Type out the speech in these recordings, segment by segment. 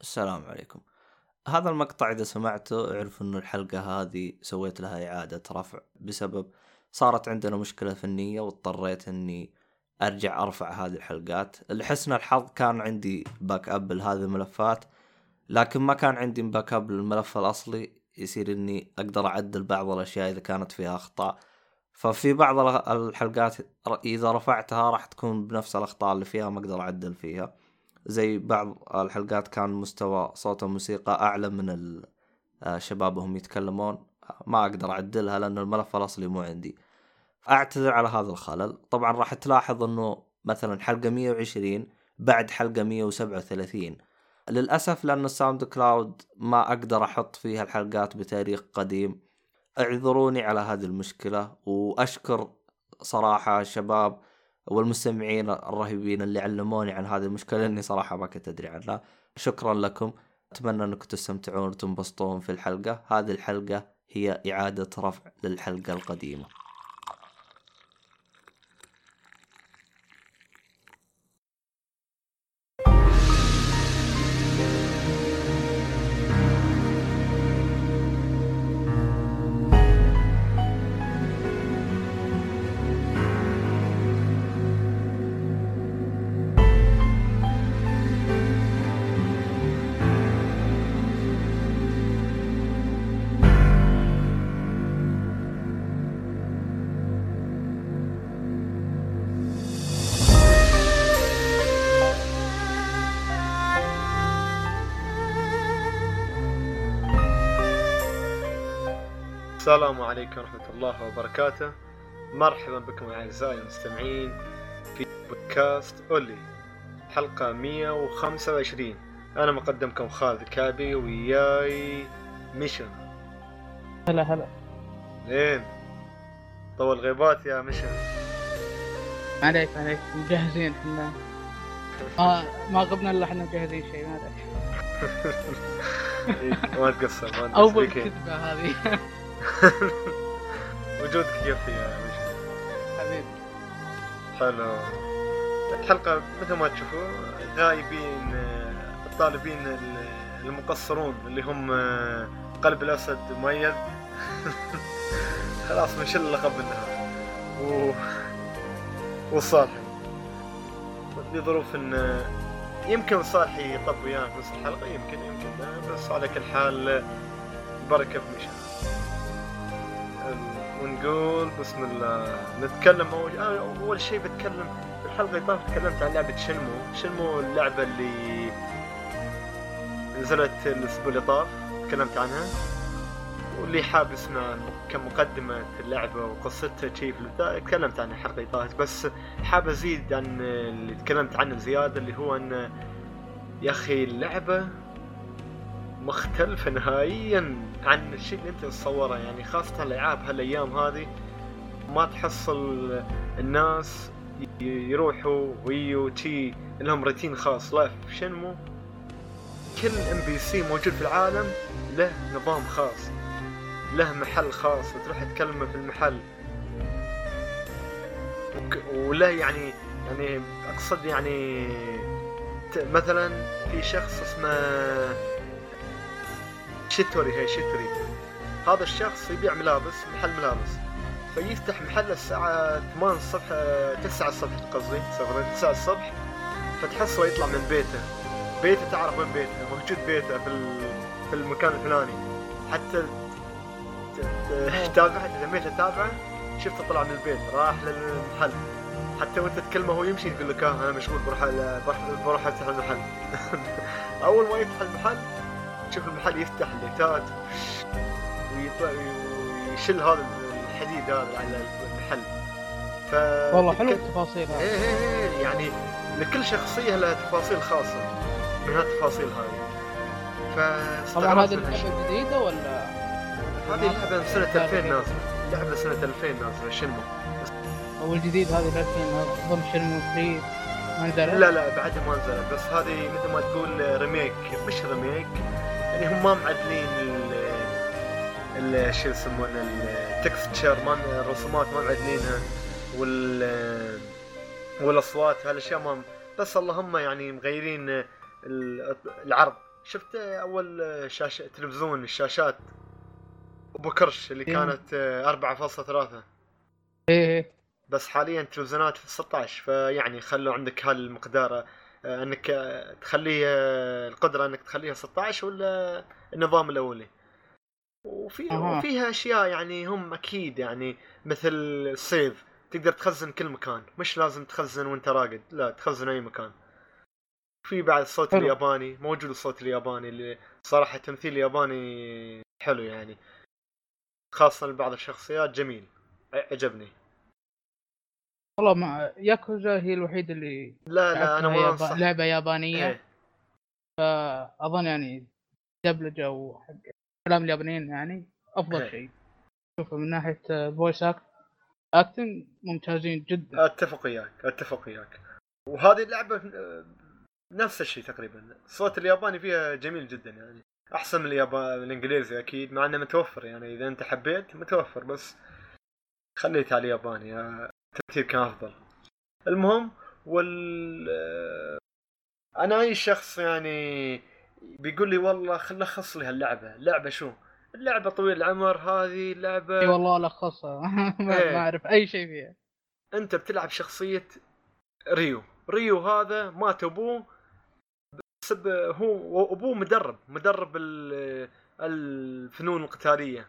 السلام عليكم. هذا المقطع إذا سمعته اعرف إنه الحلقة هذه سويت لها إعادة رفع بسبب صارت عندنا مشكلة فنية واضطريت إني أرجع أرفع هذه الحلقات. لحسن الحظ كان عندي backup لهذه الملفات لكن ما كان عندي backup للملف الأصلي. يصير إني أقدر أعدل بعض الأشياء إذا كانت فيها أخطاء. ففي بعض الحلقات إذا رفعتها راح تكون بنفس الأخطاء اللي فيها ما أقدر أعدل فيها. زي بعض الحلقات كان مستوى صوت الموسيقى أعلى من الشباب وهم يتكلمون. ما أقدر أعدلها لأن الملف الأصلي مو عندي. اعتذر على هذا الخلل. طبعا راح تلاحظ إنه مثلا حلقة 120 بعد حلقة 137 للأسف لأن الساوند كلاود ما أقدر أحط فيها الحلقات بتاريخ قديم. اعذروني على هذه المشكلة وأشكر صراحة الشباب والمستمعين الرهيبين اللي علموني عن هذه المشكلة لأني صراحة ما كنت أدري عنها. شكرا لكم. أتمنى أنكم تستمتعون وتنبسطون في الحلقة. هذه الحلقة هي إعادة رفع للحلقة القديمة. السلام عليكم ورحمة الله وبركاته. مرحبا بكم أعزائي المستمعين في بودكاست أولي حلقة 125 أنا مقدمكم خالد كابي وياي ميشن. هلا هلا. لين طول غيبات يا ميشن. عليك عليك. مجهزين إحنا. ما ما غبنا إلا إحنا مجهزين شيء ما عليك. إيه، ما تقصر ما تقصر. اول إيه. كذبة هذه. وجودك يكفي يا ميشن حبيبي. حلو. الحلقة مثل ما تشوفوا غايبين الطالبين ال- المقصرون اللي هم قلب الأسد مؤيد خلاص بنشيل اللقب منها. و... والصالحي لظروف إن يمكن صالحي يطب ويانا في نص الحلقة يمكن يمكن. لا بس على كل حال بركة بمشان ونقول بسم الله. نتكلم اول آه، أول شيء بتكلم الحلقة اللي طافت تكلمت عن لعبة شنمو. شنمو اللعبة اللي نزلت الأسبوع اللي طاف. تكلمت عنها. واللي حاب يسمع كمقدمة اللعبة وقصتها شيء في البداية تكلمت عنها الحلقة اللي طافت. بس حاب أزيد عن اللي تكلمت عنه زيادة اللي هو إن يا أخي اللعبة مختلفة نهائيا عن الشيء اللي أنت تتصوره يعني خاصة الألعاب هالأيام هذه ما تحصل الناس يروحوا ويو تي لهم روتين خاص. لا في شنمو كل إم بي سي موجود في العالم له نظام خاص له محل خاص وتروح تكلمه في المحل. وله يعني يعني أقصد يعني مثلا في شخص اسمه شتوري هي شتوري. هذا الشخص يبيع ملابس محل ملابس. فيفتح محل الساعة 8 الصبح 9 الصبح قصدي سوري 9 الصبح فتحصله يطلع من بيته. بيته تعرف وين بيته؟ موجود بيته في في المكان الفلاني. حتى تتابعه تميت تتابعه شفته طلع من البيت راح للمحل. حتى وانت تكلمه هو يمشي يقول لك آه أنا مشغول بروح بروح أفتح المحل. أول ما يفتح المحل تشوف المحل يفتح الليتات ويشيل هذا الحديد هذا على المحل. ف والله حلو التفاصيل هذه. إيه إيه إيه يعني لكل شخصية لها تفاصيل خاصة. من هالتفاصيل هذه. طبعا هذه. اللعبه جديدة ولا؟ هذه لعبة سنة 2000 نازلة لعبة سنة 2000 نازلة شنمو أو الجديد هذه للحين اظن شنمو 3 ما نزل لا لا بعدها ما نزلت. بس هذه مثل ما تقول ريميك مش ريميك يعني هم ما معدلين ال شو يسمونه التكستشر ما الرسومات ما معدلينها وال والأصوات هالأشياء ما بس اللهم يعني مغيرين ال- العرض. شفت أول شاشة تلفزيون الشاشات؟ أبو كرش اللي إيه. كانت آه، 4.3 إيه بس حاليا تلفزيونات في 16 فيعني خلوا عندك هالمقدار انك آه، تخليه آه، القدرة انك تخليها 16 ولا النظام الأولي. وفي. وفيها أشياء يعني هم أكيد يعني مثل السيف تقدر تخزن كل مكان. مش لازم تخزن وانت راقد لا تخزن أي مكان. في بعد الصوت حلو. الياباني موجود الصوت الياباني اللي صراحة التمثيل الياباني حلو يعني. خاصة لبعض الشخصيات جميل عجبني والله ما ياكوزا هي الوحيدة اللي لا لا أنا ما يابا- لعبة يابانية. إيه. اظن يعني دبلجة وحق كلام اليابانيين يعني أفضل إيه. شيء. شوفه من ناحية voice act acting ممتازين جدا. أتفق وياك أتفق وياك. وهذه اللعبة نفس الشيء تقريبا. الصوت الياباني فيها جميل جدا يعني. أحسن من اليابان الإنجليزي أكيد مع إنه متوفر يعني. إذا أنت حبيت متوفر بس خليت على الياباني. التمثيل كان أفضل. المهم وال أنا أي شخص يعني بيقول لي والله خل لخص لي هاللعبة. لعبه شو؟ اللعبة طويل العمر هذه لعبه إي والله لخصها. ما إيه. ما أعرف أي شيء فيها. أنت بتلعب شخصية ريو. ريو هذا مات أبوه بسب هو أبوه مدرب مدرب ال- الفنون القتالية.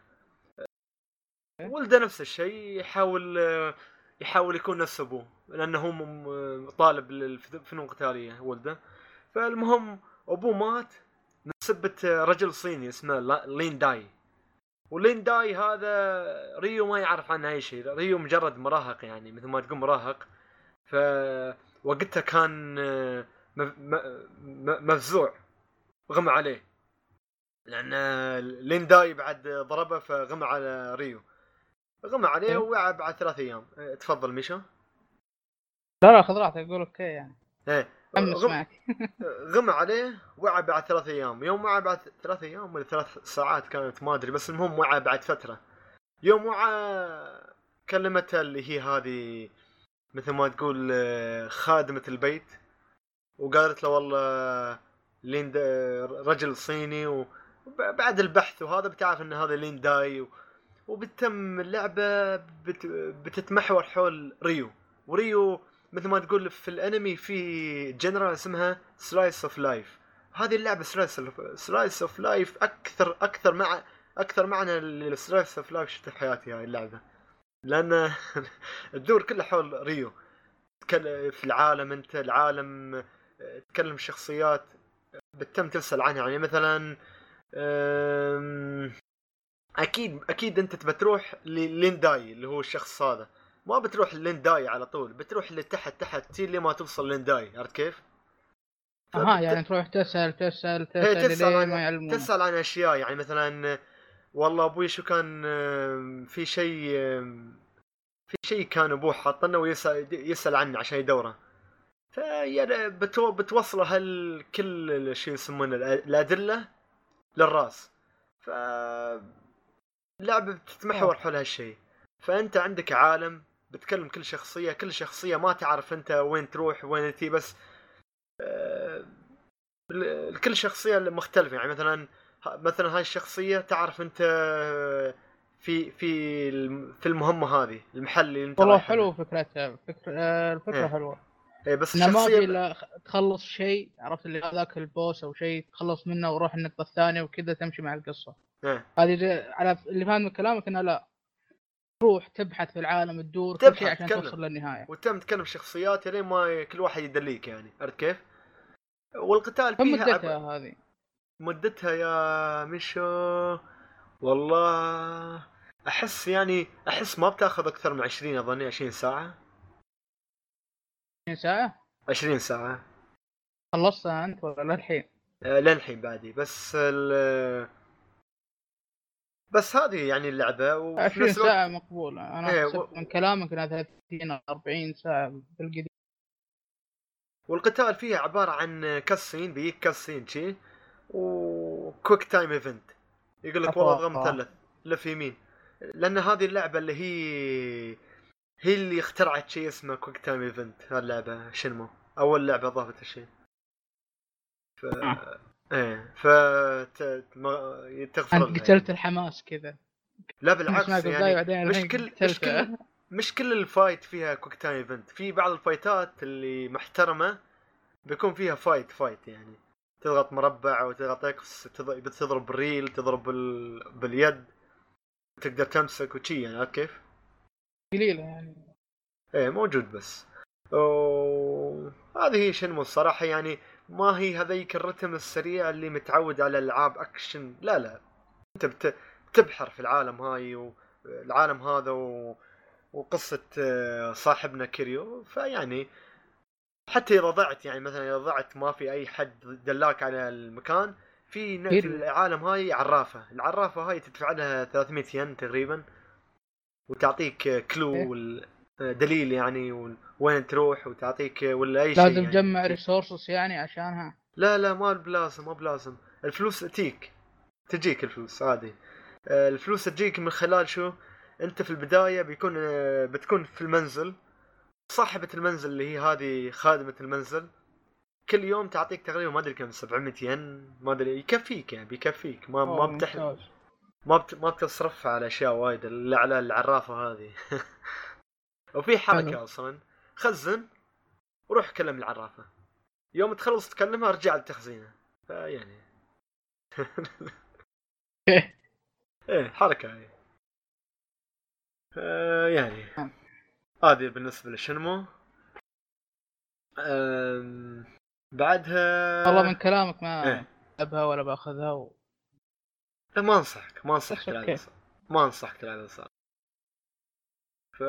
ولده نفس الشيء يحاول يحاول يكون نفس أبوه لأنه هو طالب للفنون القتالية ولده. فالمهم أبوه مات من سبة رجل صيني اسمه لين داي. ولين داي هذا ريو ما يعرف عنه أي شيء ريو مجرد مراهق يعني مثل ما تقول مراهق. ف وقتها كان مفزوع غمى عليه. لأن لين داي بعد ضربه فغمى على ريو. غمى عليه إيه. ووعى بعد ثلاث أيام. آه، تفضل ميشو. لا لا خذ راحتك أقول okay يعني. إيه. غم- غمى عليه وعى بعد ثلاث أيام. يوم وعى بعد ثلاث أيام ولا ثلاث ساعات كانت ما أدري بس المهم وعى بعد فترة. يوم وعى كلمته اللي هي هذه مثل ما تقول آه، خادمة البيت. وقالت له والله لين دا- رجل صيني وبعد البحث وهذا بتعرف إن هذا لين داي و- وبتم اللعبة بت... بتتمحور حول ريو. وريو مثل ما تقول في الأنمي في genre اسمها slice of life هذه اللعبة slice slice of life أكثر أكثر مع أكثر معنى لل slice of life شفته في حياتي هاي اللعبة. لأن الدور كله حول ريو. في العالم أنت العالم تكلم شخصيات بتم تسأل عنها. يعني مثلا أكيد أكيد أنت تبى تروح للينداي اللي هو الشخص هذا. ما بتروح للينداي على طول بتروح لتحت تحت تي لما توصل للينداي عرفت كيف؟ أها يعني تروح تسأل تسأل هي تسأل تسأل لين عن- ما تسأل عن أشياء يعني مثلا والله أبوي شو كان في شيء في شيء كان أبوه حاطنه ويسأل يسأل عنه عشان يدوره. فيعني بتو بتوصله هل كل شو يسمونه الأدلة للرأس. ف اللعبة بتتمحور حول هالشيء فأنت عندك عالم بتكلم كل شخصية كل شخصية ما تعرف أنت وين تروح وين تي بس آه، كل شخصية مختلفة يعني مثلا مثلا هاي الشخصية تعرف أنت في في في المهمة هذه المحل اللي أنت والله. حلو فكرتها فكرة آه، الفكرة إيه. حلوة إيه بس ما الشخصية الا خ- تخلص شيء عرفت اللي هذاك البوس أو شيء تخلص منه وروح النقطة الثانية وكذا تمشي مع القصة. هذه على اللي فاهم من كلامك إنه لا تروح تبحث في العالم تدور كل شيء عشان تكلم. توصل للنهاية وتم تكلم شخصيات لين ما كل واحد يدليك يعني عرفت كيف؟ والقتال فيها مدتها عب- هذه؟ مدتها يا ميشو والله أحس يعني أحس ما بتأخذ أكثر من 20 أظني 20 ساعة 20 ساعة؟ 20 ساعة خلصتها أنت ولا للحين؟ آه، للحين بعدي بس ال بس هذه يعني اللعبة وفي 20 نفس الوقت ساعة مقبولة. أنا حسبت و- من كلامك إنها 30 أو 40 ساعة بالقديم. والقتال فيها عبارة عن cutscene بيجيك cutscene شي و quick time event يقول لك والله اضغط. مثلث لف يمين. لأن هذه اللعبة اللي هي هي اللي اخترعت شيء اسمه quick time event هاللعبه Shenmue أول لعبة أضافت الشيء ف... آه. إيه ف تغفر قتلت الحماس كذا. لا بالعكس يعني مش كل مش. كل مش كل ال fight فيها quick time event في بعض ال fight ات اللي محترمة بيكون فيها fight fight يعني. تضغط مربع أو تضغط X تض- بتضرب بالريل تضرب بال... باليد. تقدر تمسك وشي يعني عرفت كيف؟ قليلة يعني. إيه موجود بس. و... هذه هي Shenmue الصراحة يعني. ما هي هذيك الرتم السريع اللي متعود على ألعاب أكشن لا لا أنت بت... بتبحر في العالم هاي والعالم هذا و... وقصة آه، صاحبنا كيريو فيعني حتى إذا ضعت يعني مثلا إذا ضعت ما في أي حد دلاك على المكان في في. العالم هاي عرافة العرافة هاي تدفع لها 300 ين تقريبا وتعطيك إيه. clue وال- دليل يعني وال- وين تروح وتعطيك ولا أي شيء لازم يعني. تجمع resources يعني عشانها لا لا ما بلازم ما بلازم. الفلوس تجيك تجيك الفلوس عادي. آه، الفلوس تجيك من خلال شو؟ أنت في البداية بيكون آه، بتكون في المنزل. صاحبة المنزل اللي هي هذه خادمة المنزل كل يوم تعطيك تقريبا ما أدري كم 700 ين ما أدري يكفيك يعني بيكفيك. ما ما بتح. ما بت... ما بتصرفها على أشياء وايد الا على العرافة هذه. وفي حركة. أصلا. خزن وروح كلم العرافة. يوم تخلص تكلمها ارجع لتخزينه. فيعني إيه حركة هاي آه يعني. نعم. هذه بالنسبة لل Shenmue آم، بعدها. والله من كلامك ما إيه. أبها ولا بأخذها و... لا ما أنصحك ما أنصحك تلعب. ما أنصحك تلعب صار ف.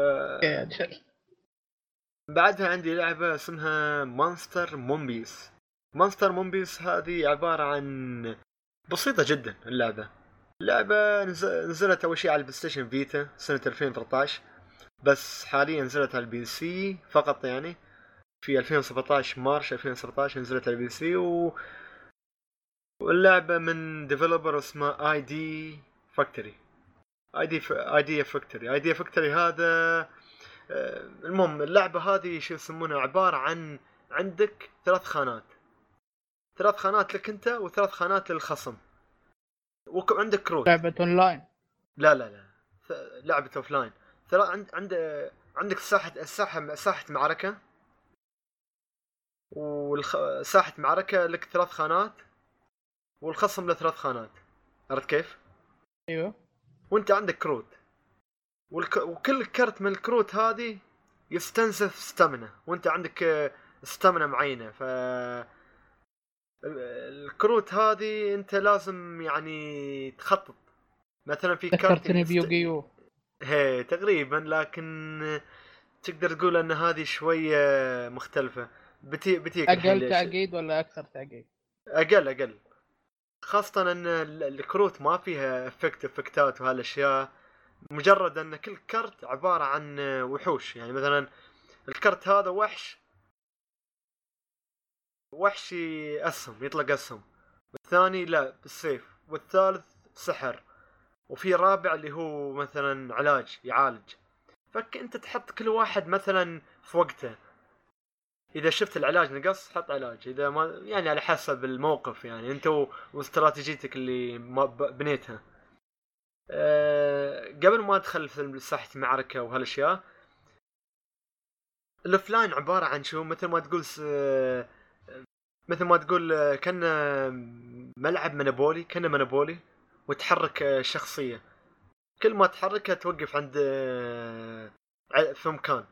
بعدها عندي لعبة اسمها Monster Monpiece Monster Monpiece هذه عبارة عن بسيطة جدا اللعبة. نز- نزلت أول شيء على ال PlayStation Vita سنة 2013 بس حاليا نزلت على ال PC فقط يعني. في 2017 March 2017 نزلت على ال PC و... واللعبة من developer اسمه آي دي فاكتوري آي دي آي دي فاكتوري آي دي فاكتوري هذا المهم اللعبة هذه شو يسمونها؟ عبارة عن عندك ثلاث خانات. ثلاث خانات لك انت وثلاث خانات للخصم. وعندك كروت. لعبة اونلاين لا لا لا. لعبة offline عند عند عندك ساحة الساحة ساحة معركة. وساحة معركة لك ثلاث خانات والخصم له ثلاث خانات. عرفت كيف؟ أيوه. وانت عندك كروت. والك... وكل كرت من الكروت هذه يستنزف stamina وانت عندك stamina معينة. ف ال- الكروت هذه انت لازم يعني تخطط. مثلا في كارت ذكرتني ب Yu-Gi-Oh. هي تقريبا لكن تقدر تقول أن هذه شوية مختلفة. بتي بتيك أقل. تعقيد ولا أكثر تعقيد؟ أقل أقل. خاصة أن ال- الكروت ما فيها effect effect ات وهالأشياء. مجرد أن كل كرت عبارة عن وحوش. يعني مثلا الكرت هذا وحش وحش أسهم يطلق أسهم. والثاني لا بالسيف. والثالث سحر. وفي رابع اللي هو مثلا علاج يعالج. فانت تحط كل واحد مثلا في وقته. إذا شفت العلاج نقص حط علاج. إذا ما يعني على حسب الموقف يعني أنت واستراتيجيتك اللي بنيتها. أه قبل ما أدخل في ساحه المعركة وهالأشياء الأوفلاين عبارة عن شو؟ مثل ما تقول س... مثل ما تقول آه، كان ملعب منابولي كان منابولي وتحرك آه، شخصية. كل ما تحركها توقف عند آه، في مكان.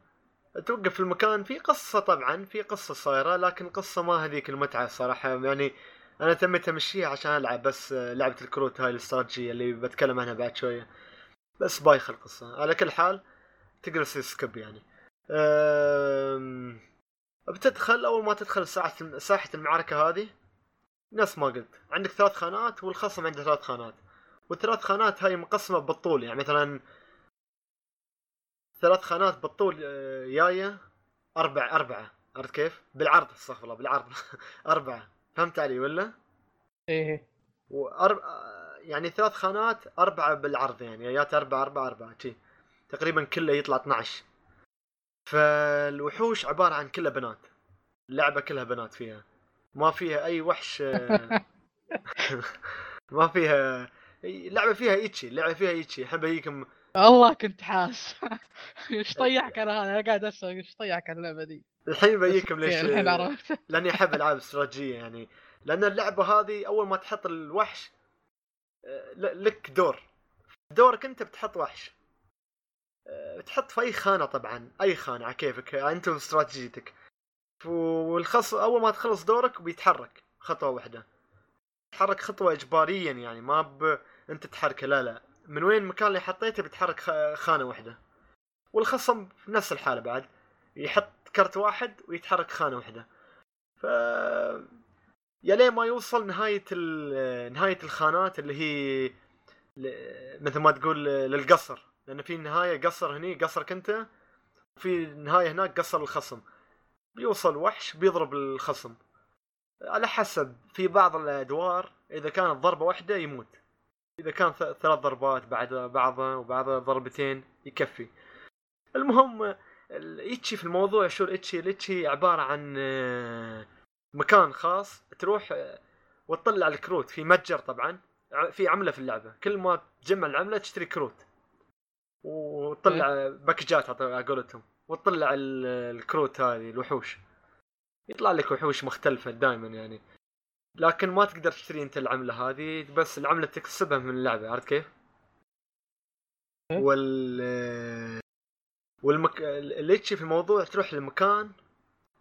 توقف في المكان في قصة طبعا في قصة صايرة لكن القصة ما هذيك المتعة صراحة. يعني أنا تميت أمشيها عشان ألعب بس آه، لعبة الكروت هاي الاستراتيجية اللي بتكلم عنها بعد شوية. بس بايخ القصة على كل حال تقدر تسوي سكيب يعني. أم... بتدخل أول ما تدخل ساحة ساحة المعركة هذه نفس ما قلت عندك ثلاث خانات والخصم عنده ثلاث خانات. والثلاث خانات هاي مقسمة بالطول يعني مثلا ثلاث خانات بالطول آه، جاية أربع أربعة عرفت كيف؟ بالعرض استغفر الله بالعرض. أربعة. فهمت علي ولا؟ إيه وأربع يعني ثلاث خانات أربعة بالعرض يعني جات أربعة أربعة أربعة شي. تقريبا كله يطلع 12 فالوحوش عبارة عن كلها بنات. اللعبة كلها بنات فيها. ما فيها أي وحش آه، ما فيها لعبه فيها إيتشي لعبه فيها إيتشي. أحب اجيكم والله كنت حاس. إيش طيحك أنا؟ هذا أنا قاعد أسأل إيش طيحك اللعبة دي؟ الحين بجيكم ليش الحين عرفت. لأني أحب ألعاب استراتيجية يعني. لأن اللعبة هذه أول ما تحط الوحش آه، لك دور. دورك أنت بتحط وحش. آه، تحط في أي خانة طبعا. أي خانة على كيفك. آه، أنت واستراتيجيتك. والخص أول ما تخلص دورك بيتحرك خطوة واحدة. تحرك خطوة اجباريا يعني ما ب... أنت تحركه. لا لا. من وين المكان اللي حطيته بيتحرك خانة واحدة. والخصم في نفس الحالة بعد. يحط كرت واحد ويتحرك خانة واحدة. ف يا لين ما يوصل نهاية ال... نهاية الخانات اللي هي مثل ما تقول للقصر. لأن في نهاية قصر هني قصرك أنت وفي نهاية هناك قصر الخصم. بيوصل وحش بيضرب الخصم. على حسب في بعض الأدوار إذا كانت ضربة واحدة يموت. إذا كان ثلاث ضربات بعد بعضها وبعضها ضربتين يكفي. المهم ال ecchi في الموضوع شو ال ecchi ال ecchi عبارة عن آه، مكان خاص تروح آه، وتطلع الكروت. في متجر طبعا في عملة في اللعبة. كل ما تجمع العملة تشتري كروت. وتطلع package ات على على قولتهم. وتطلع ال- الكروت هذه الوحوش. يطلع لك وحوش مختلفة دائما يعني. لكن ما تقدر تشتري انت العملة هذه بس العملة تكسبها من اللعبة عرفت كيف؟ إيه. وال والمك... اللي تشي في الموضوع تروح لمكان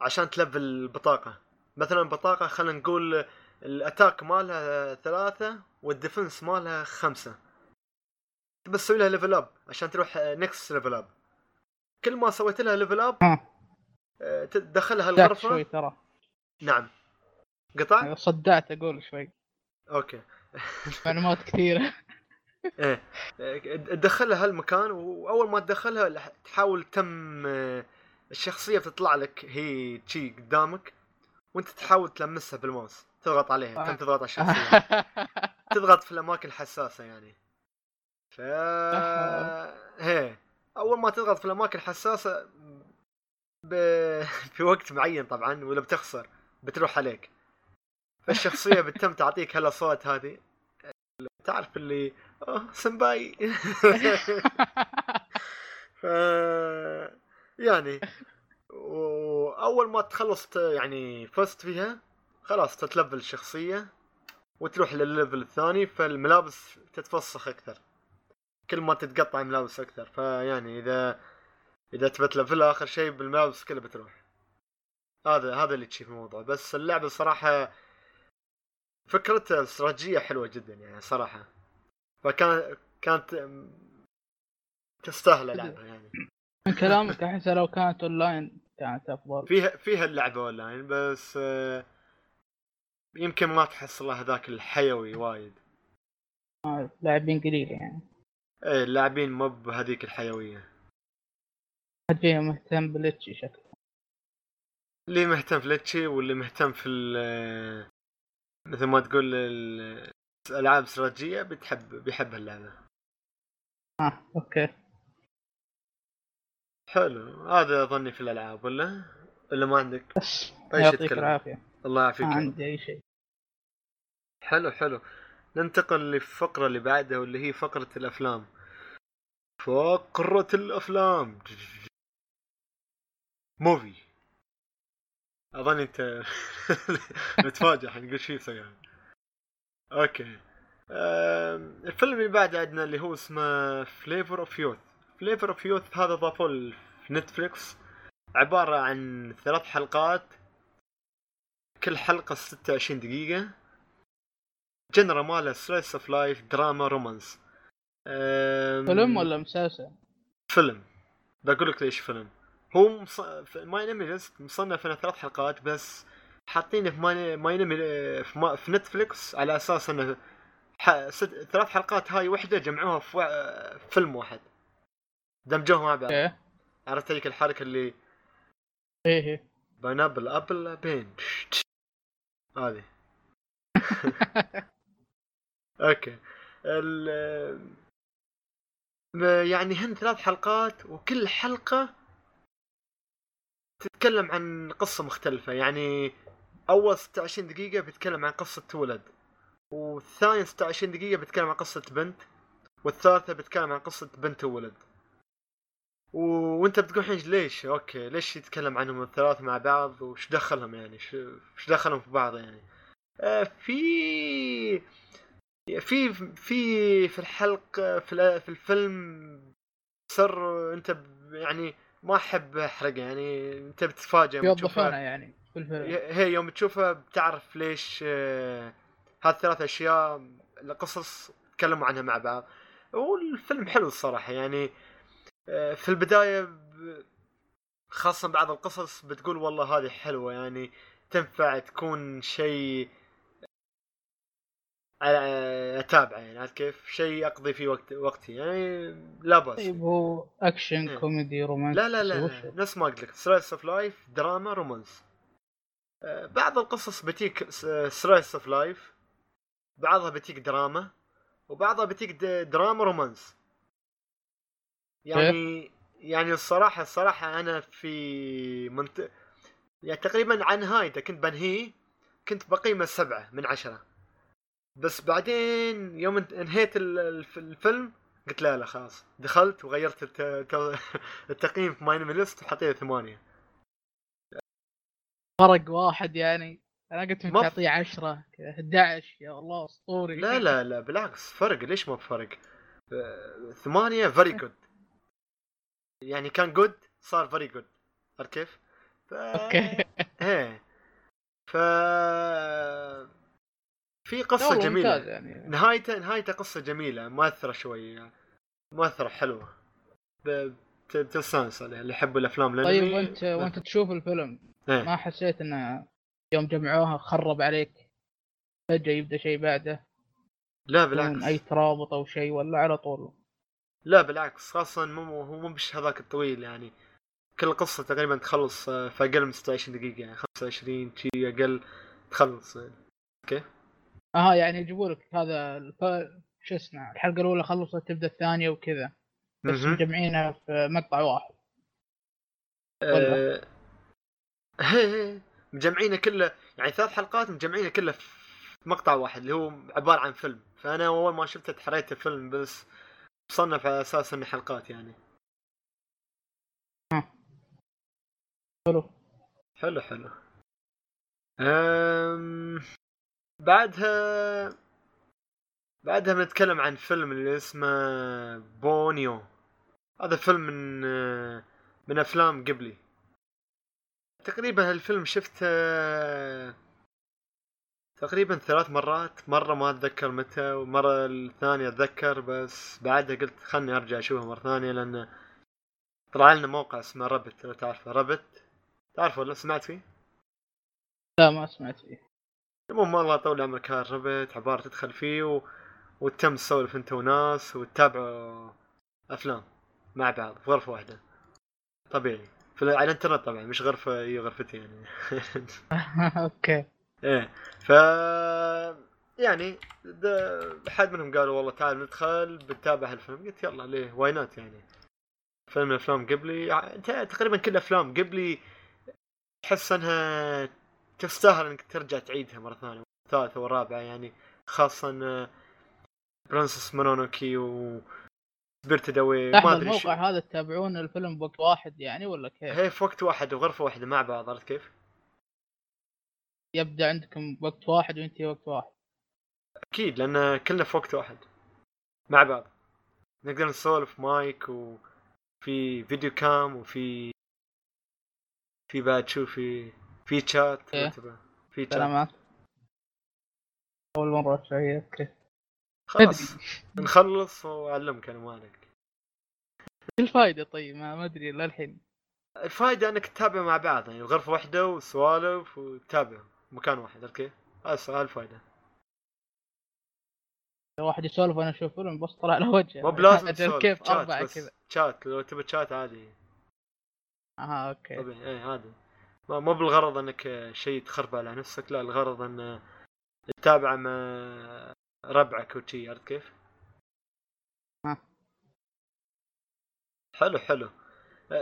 عشان تلفل البطاقة مثلا بطاقة خلينا نقول ال attack مالها ثلاثة وال defense مالها خمسة بس تسوي لها level up عشان تروح next level up كل ما سويت لها level up ها. تدخلها الغرفة شوي ترى نعم قطع؟ صدعت أقول شوي. أوكي. معلومات كثيرة. إيه. تدخلها هالمكان وأول ما تدخلها تحاول تم آه، الشخصية بتطلع لك هي تشي قدامك وأنت تحاول تلمسها بالماوس. تضغط عليها تم تضغط على الشخصية. تضغط في الأماكن الحساسة يعني. ف هي أول ما تضغط في الأماكن الحساسة ب... في وقت معين طبعا ولا بتخسر بتروح عليك. فالشخصيه بتتم تعطيك هالاصوات هذه. تعرف اللي آه سمباي ف يعني وأول ما تخلص يعني فزت فيها خلاص تتلفل الشخصية وتروح للليفل الثاني فالملابس تتفسخ أكثر. كل ما تتقطع ملابس أكثر. فيعني إذا إذا تبى تلفلها آخر شيء بالملابس كلها بتروح. هذا هذا اللي تشوف الموضوع. بس اللعبة صراحة فكرتها استراتيجية حلوة جدا يعني صراحة. فكان كانت تستاهل العبها يعني. من كلامك أحس لو كانت أونلاين كانت أفضل. فيها فيها اللعبة أونلاين بس آه، يمكن ما تحصل هذاك الحيوي وايد. آه، لاعبين قليل يعني. إيه اللاعبين مو بهذيك الحيوية. حد فيهم مهتم بالتشي شكله. اللي مهتم في لتشي واللي مهتم في مثل ما تقول ال- الألعاب الاستراتيجيه بتحب بيحب اللعبة. آه أوكي. حلو. هذا ظني في الألعاب ولا؟ ولا ما عندك؟ بس. طيب، يعطيك؟ العافية. الله يعافيك. ما عندي أي شيء. حلو حلو. ننتقل للفقرة اللي بعدها واللي هي فقرة الأفلام. فقرة الأفلام. movie. أظن أنت متفاجئ حنقول شو يسوي يعني. okay. أم، الفيلم اللي بعده عندنا اللي هو اسمه Flavor of Youth Flavor of Youth هذا ضافوه في Netflix عبارة عن ثلاث حلقات. كل حلقة 26 دقيقة. genre ماله slice of life drama romance فيلم ولا مسلسل؟ فيلم. بقول لك ليش فيلم. هو مص... MyAnimeList مصنف انه ثلاث حلقات بس حاطينه في My MyAnime في, ما... في Netflix على أساس إنه ح... ست... ثلاث حلقات هاي وحدة جمعوها في و... فيلم واحد. دمجوهم مع بعض. إيه. عرفت هيك الحركة اللي إيه إيه. بينابل أبل بين. هذه. أوكي. ال ما- يعني هن ثلاث حلقات وكل حلقة تتكلم عن قصة مختلفة يعني أول 26 دقيقة بيتكلم عن قصة ولد والثانية 26 دقيقة بتكلم عن قصة بنت والثالثة بتكلم عن قصة بنت وولد. و... وأنت بتقول الحين ليش؟ أوكي ليش يتكلم عنهم الثلاثة مع بعض؟ وش دخلهم يعني؟ وش دخلهم في بعض يعني؟ آه في في في في الحلقة في, في الفيلم سر أنت. يعني ما أحب أحرق يعني أنت بتتفاجئ يوضحونها يعني هي يوم تشوفها بتعرف ليش آه هالثلاث أشياء القصص تكلموا عنها مع بعض. والفيلم حلو الصراحة يعني آه في البداية خاصة بعض القصص بتقول والله هذه حلوة يعني تنفع تكون شيء أتابعه يعني عارف كيف؟ شيء أقضي فيه وقت وقتي يعني لا بأس طيب هو أكشن إيه. كوميدي رومانسي لا لا لا, لا. نفس ما قلت لك slice of life drama romance بعض القصص بتيك slice of life بعضها بتيك دراما وبعضها بتيك drama romance يعني يعني الصراحة الصراحة أنا في منطقه يعني تقريبا عن نهايته كنت بنهيه كنت بقيمة سبعة من عشرة بس بعدين يوم انهيت الفيلم قلت لا لا خلاص. دخلت وغيرت التقييم في MyAnimeList وحطيته ثمانية. فرق واحد يعني. أنا قلت لك تعطيه 10 11 يا الله أسطوري. لا لا لا بالعكس فرق. ليش ما بفرق؟ آه، ثمانية very good يعني كان good صار very good عرفت كيف؟ ف... أوكي. إيه. ف في قصة جميلة. يعني. نهايته نهايته قصة جميلة مؤثرة شوي. مؤثرة حلوة. بتستانس عليها اللي يحب الأفلام طيب وانت وأنت تشوف الفيلم إيه. ما حسيت إنه يوم جمعوها خرب عليك؟ فجأة يبدأ شيء بعده؟ لا بالعكس. أي ترابط أو شيء ولا على طول؟ لا بالعكس. خاصة مو هو مو بش هذاك الطويل يعني. كل قصة تقريبا تخلص في أقل من 26 دقيقة يعني. 25 شي أقل تخلص يعني. أوكي؟ آه يعني يجيبوا لك هذا الف... شو اسمه الحلقة الأولى خلصت تبدأ الثانية وكذا. بس مجمعينها في مقطع واحد. أه... هي مجمعينه كله يعني ثلاث حلقات مجمعينه كله في مقطع واحد اللي هو عبارة عن فيلم. فأنا أول ما شفته تحريته فيلم بس مصنف على أساس انه حلقات يعني. حلو. حلو حلو. أم... بعدها بعدها بنتكلم عن فيلم اللي اسمه بونيو. هذا فيلم من من أفلام قبلي. تقريبا هالفيلم شفته تقريبا ثلاث مرات. مرة ما أتذكر متى ومرة الثانية أتذكر بس بعدها قلت خلني أرجع اشوفه مرة ثانية لأن طلع لنا موقع اسمه رابت لو تعرفه رابت تعرفه ولا سمعت فيه؟ لا ما سمعت فيه. المهم الله طول عمرك Rabbit عبارة تدخل فيه و... وتم تسولف انت وناس وتتابعوا أفلام مع بعض في غرفة واحدة. طبيعي. في على الإنترنت طبعا مش غرفة هي غرفتي يعني. أوكي. إيه. ف يعني حد منهم قالوا والله تعال ندخل بنتابع هالفيلم. قلت يلا ليه؟ why not يعني؟ فيلم من الافلام قبلي انت تقريبا كل أفلام قبلي تحس أنها تستاهل إنك ترجع تعيدها مرة ثانية والثالثة والرابعة يعني خاصة Princess Mononoke و Spirited Away ما أدري الموقع هذا تتابعون الفيلم بوقت واحد يعني ولا كيف؟ هي في وقت واحد وغرفة واحدة مع بعض عرفت كيف؟ يبدأ عندكم وقت واحد وينتهي وقت واحد أكيد لأن كلنا في وقت واحد مع بعض نقدر نسولف مايك وفي video cam وفي في بعد شو في في شات إيه؟ في شات سلامات أول مرة شيء أوكي. خلاص. نخلص وأعلمك أنا مالك. الفائده طيب؟ ما أدري للحين. الفائده أنك تتابع مع بعض يعني غرفة واحدة وسوالف وتتابع مكان واحد أوكي؟ هذا الفائده واحد يسولف وأنا أشوف فيلم بس طلع له وجه. مو بلازم كيف أربعة كذا. شات لو تبي تشات عادي. أها أوكي. طبيعي اي عادي. مو بالغرض انك شيء تخرب على نفسك لا الغرض ان تتابع مع ربعك وشي عرفت كيف؟ ها حلو حلو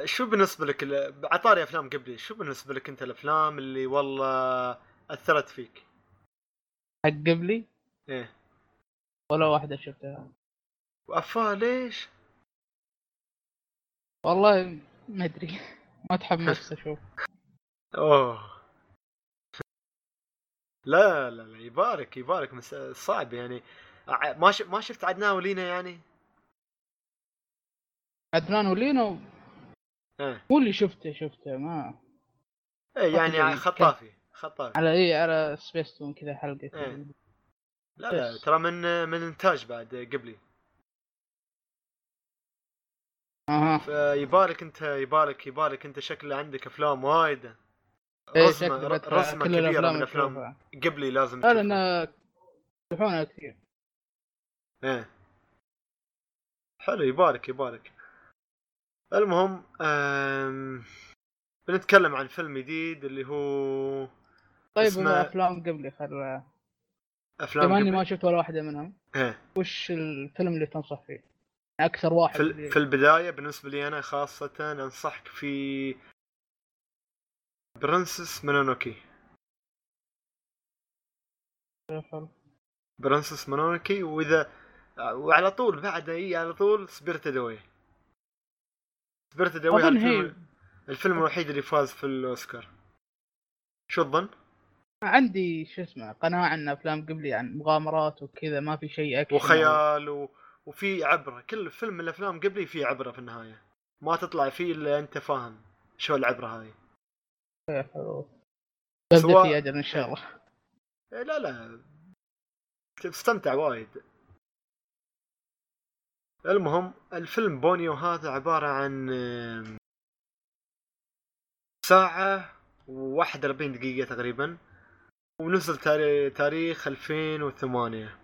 شو بالنسبة لك عطاري أفلام قبلي شو بالنسبة لك أنت الأفلام اللي والله أثرت فيك؟ حق قبلي؟ إيه ولا واحدة شفتها وأفا ليش؟ والله ما أدري ما تحمست أشوف أوه. لا لا لا يبارك يبارك مس... صعب يعني. ما ش... ما شفت عدنان ولينا يعني؟ عدنان ولينو إيه. مو اللي شفته شفته ما إيه يعني خطافي خطافي. على اي على سبيس تون كذا حلقة إيه. كذا. لا لا. ترى من من إنتاج بعد قبلي. أها. فيبالك أنت يبالك يبالك أنت شكل عندك أفلام وايد. إيه رسمه بتابع رسمة كل كبيرة الافلام من أفلام أشوفها. قبلي لازم لا تشوفها. لأن يفتحونها كثير إيه حلو يبارك يبارك المهم أم... بنتكلم عن فيلم جديد اللي هو طيب اسمه-. أفلام قبلي خل أفلام بما إني. ما شفت ولا واحدة منهم إيه. وش الفيلم اللي تنصح فيه؟ أكثر واحد في, اللي... في البداية بالنسبة لي أنا خاصة أنصحك في Princess Mononoke Princess Mononoke واذا وعلى طول بعد إي على طول Spirited Away Spirited Away أظن الفيلم, هي. الفيلم الوحيد اللي فاز في الأوسكار. شو الظن؟ عندي شو اسمه قناعة إن أفلام قبلي عن مغامرات وكذا ما في شيء أكشن. وخيال و... وفي عبرة. كل فيلم من الأفلام قبلي فيه عبرة في النهاية. ما تطلع فيه إلا أنت فاهم شو العبرة هاي ببدا سواء- فيه أجل إن شاء الله. إيه لا لا. تستمتع وايد. المهم الفيلم Ponyo هذا عبارة عن ساعة وواحد أربعين دقيقة تقريبا ونزل تاري- تاريخ 2008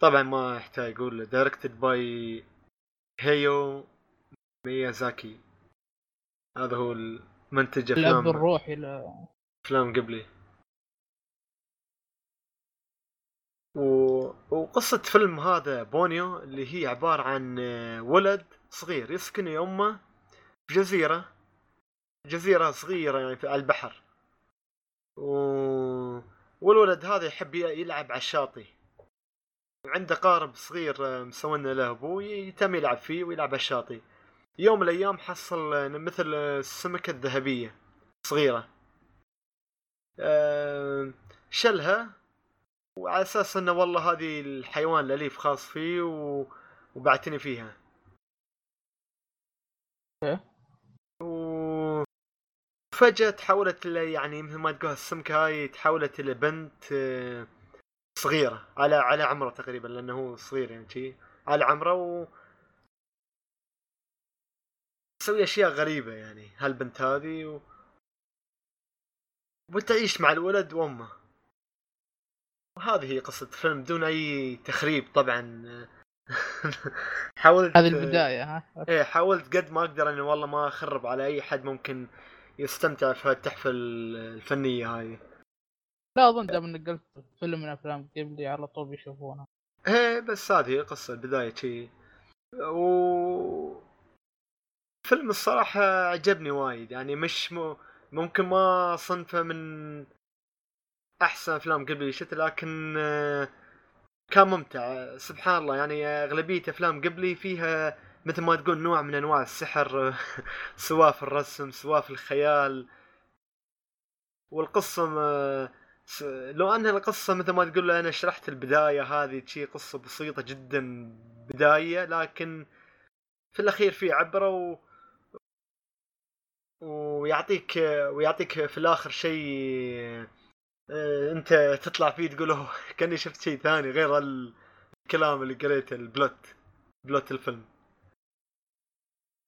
طبعا ما يحتاج أقول directed by Hayao Miyazaki هذا هو المنتج الأب افلام الروحي ل... أفلام قبلي. و... وقصة فيلم هذا بونيو اللي هي عبارة عن آه، ولد صغير يسكن يمه في جزيرة. جزيرة صغيرة يعني في- على البحر. و... والولد هذا يحب يلعب على الشاطئ. وعنده قارب صغير آه، مسوينا له أبوه يتم يلعب فيه ويلعب على الشاطئ. يوم من الأيام حصل آه، مثل آه، السمكة الذهبية صغيرة آه، شلها وعلى أساس إنه والله هذه الحيوان الأليف خاص فيه و... وبعتني فيها إيه. و فجأة تحولت ل يعني مثل ما تقول السمكة هاي تحولت إلى بنت صغيرة على على عمره تقريبا لأنه هو صغير يعني شي على عمره و تسوي أشياء غريبة يعني هالبنت هذه و... وتعيش مع الولد وأمه. وهذه هي قصة الفيلم بدون أي تخريب طبعا. حاولت هذه البداية ها؟ إيه حاولت قد ما أقدر إني والله ما أخرب على أي حد ممكن يستمتع في التحفه الفنية هاي. لا أظن دام إنك قلت فيلم من أفلام قبلي على طول بيشوفونه. إيه بس هذه قصة البداية شي. و فيلم الصراحة عجبني وايد يعني مش م... ممكن ما صنفه من أحسن أفلام قبلي شفت لكن آه، كان ممتع. سبحان الله يعني أغلبية أفلام قبلي فيها مثل ما تقول نوع من أنواع السحر سواء في الرسم سواء في الخيال. والقصة ما لو أن القصة مثل ما تقول أنا شرحت البداية هذه شي قصة بسيطة جدا بداية لكن في الأخير في عبرة و ويعطيك ويعطيك في الآخر شيء آه، أنت تطلع فيه تقول أوه كأني شفت شيء ثاني غير الكلام اللي قريته البلوت بلوت الفيلم.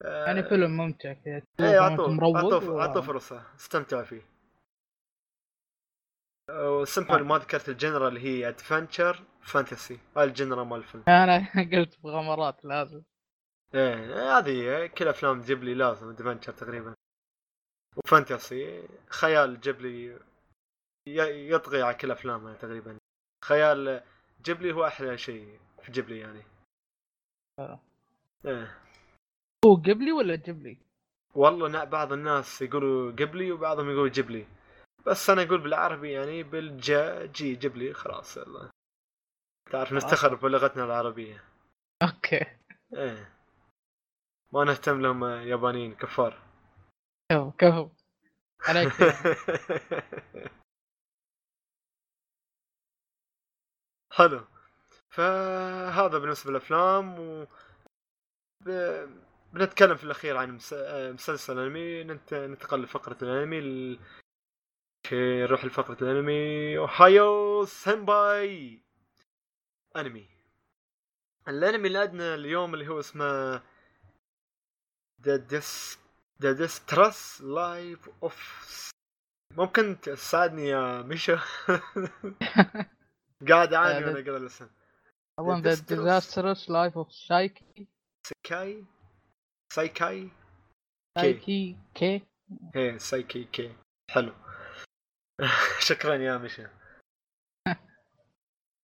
آه، يعني فيلم ممتع كذا اعطوه مروق اعطوه فرصة استمتع فيه. آه. ما ذكرت ال genre اللي هي adventure fantasy هاي ال genre مال الفيلم. أنا قلت مغامرات لازم. إيه هذه كل أفلام جيبلي لازم adventure تقريبا. و fantasy خيال جيبلي ي- يطغي على كل افلامها تقريبا. خيال جيبلي هو أحلى شيء في جيبلي يعني. آه. إيه. هو قبلي ولا جبلي؟ والله نا- بعض الناس يقولوا قبلي وبعضهم يقولوا جيبلي. بس أنا أقول بالعربي يعني بالجا جي جيب لي خلاص يلا. تعرف. نفتخر بلغتنا العربية. أوكي. إيه. ما نهتم لهم يابانيين كفار. كفو كفو فيها. حلو. فهذا بالنسبة للأفلام و ب... بنتكلم في الأخير عن مس... مسلسل أنمي. ننت... ننتقل لفقرة الأنمي ال... نروح لفقرة الأنمي. おはよう 先輩 أنمي. الأنمي اللي عندنا اليوم اللي هو اسمه The Dis The Disastrous Life of ممكن تساعدني يا ميشا؟ قاعد أعاني وأنا اقرا الاسم اظن The Disastrous. Disastrous Life of سايكي سايكاي سايكاي K سايكي K إيه سايكي K حلو. شكرا يا مشا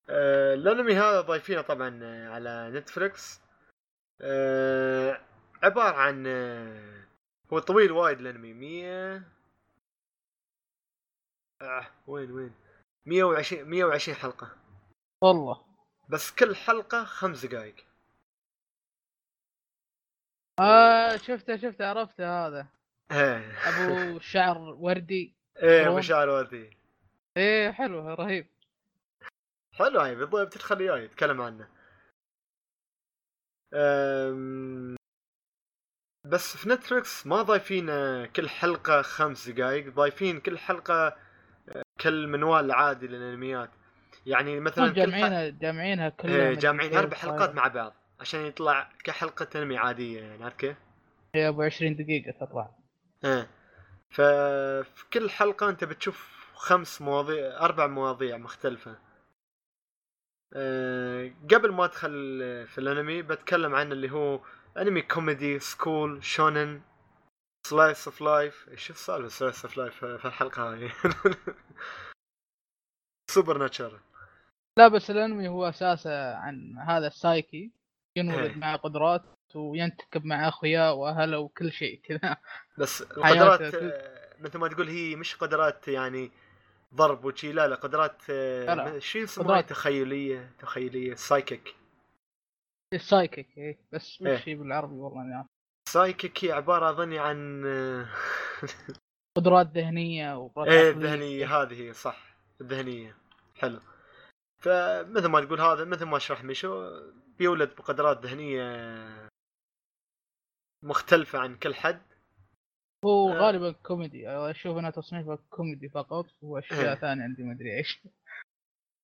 آه، الأنمي هذا ضايفينه طبعا آه، على نتفلكس آه، عبارة عن آه، هو طويل وايد الانمي 100 آه وين وين؟ 120 120 حلقة. والله. بس كل حلقة خمس دقائق. آه شفته شفته عرفته هذا. إيه. أبو شعر وردي. إيه روم. مشاعر وردي. إيه حلو رهيب. حلو هاي بالضبط بتدخل وياي يتكلم عنه. أم... بس في نتفلكس ما ضايفين آه، كل حلقة خمس دقائق ضايفين كل حلقة آه، كالمنوال العادي للأنميات يعني مثلا جامعينها جامعينها كلها من جامعين أربع حلقات. مع بعض عشان يطلع كحلقة أنمي عادية يعني عارف كيف؟ هي أبو 20 دقيقة تطلع إيه ففي كل حلقة أنت بتشوف خمس مواضيع أربع مواضيع مختلفة أه قبل ما أدخل في الأنمي بتكلم عن اللي هو انمي كوميدي school 少年 slice of life إيش السالفة slice of life في الحلقة هذه supernatural لا بس الأنمي هو أساسه عن هذا السايكي. ينولد إيه. مع قدرات وينتكب مع اخوياه وأهله وكل شيء كذا. بس القدرات مثل ما تقول هي مش قدرات يعني ضرب وشي. لا لا قدرات. شو يسموها قدرات. تخيلية تخيلية psychic ال psychic إيه بس إيه. وش هي بالعربي والله ما أعرف. psychic هي عبارة أظني عن قدرات ذهنية وقدرات إيه عقلية. الذهنية هذه صح الذهنية حلو فمثل ما تقول هذا مثل ما شرح ميشو بيولد بقدرات ذهنية مختلفة عن كل حد هو آه. غالبا كوميدي أشوف أنا تصنيفه كوميدي فقط وأشياء إيه. ثانية عندي ما أدري إيش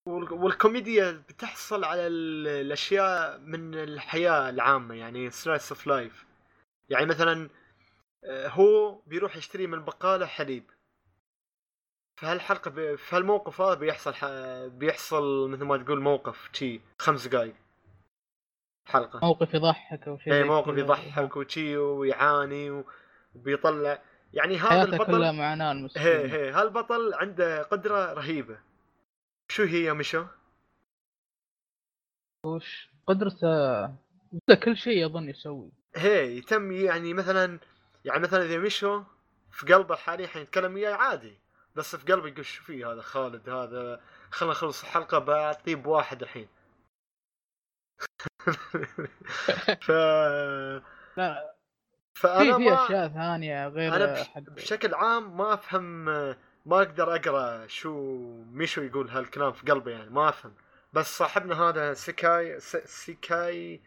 والكوميديا بتحصل على ال- الأشياء من الحياة العامة يعني slice of life يعني مثلا آه، هو بيروح يشتري من البقاله حليب. في هالحلقه ب- في هالموقف هذا بيحصل ح... بيحصل مثل ما تقول موقف شي خمس دقائق حلقة. موقف يضحك أو شيء اي موقف. يضحك وشي ويعاني وبيطلع. يعني هذا البطل كلها معاناة هي المسلمين هي هالبطل عنده قدرة رهيبة. شو هي يا مشو؟ وش قدرته كل شيء اظن يسوي. هي يتم يعني مثلا يعني مثلا إذا مشوا في قلبه حاليا حيتكلم وياي عادي. بس في قلبه يقول شو في هذا خالد هذا خلنا نخلص الحلقة بعطيه بواحد الحين. ف لا فأنا في في ما أشياء ثانية غير أنا بش... بشكل عام ما أفهم ما أقدر أقرأ شو ميشو يقول هالكلام في قلبه يعني ما أفهم. بس صاحبنا هذا سيكاي س... سيكاي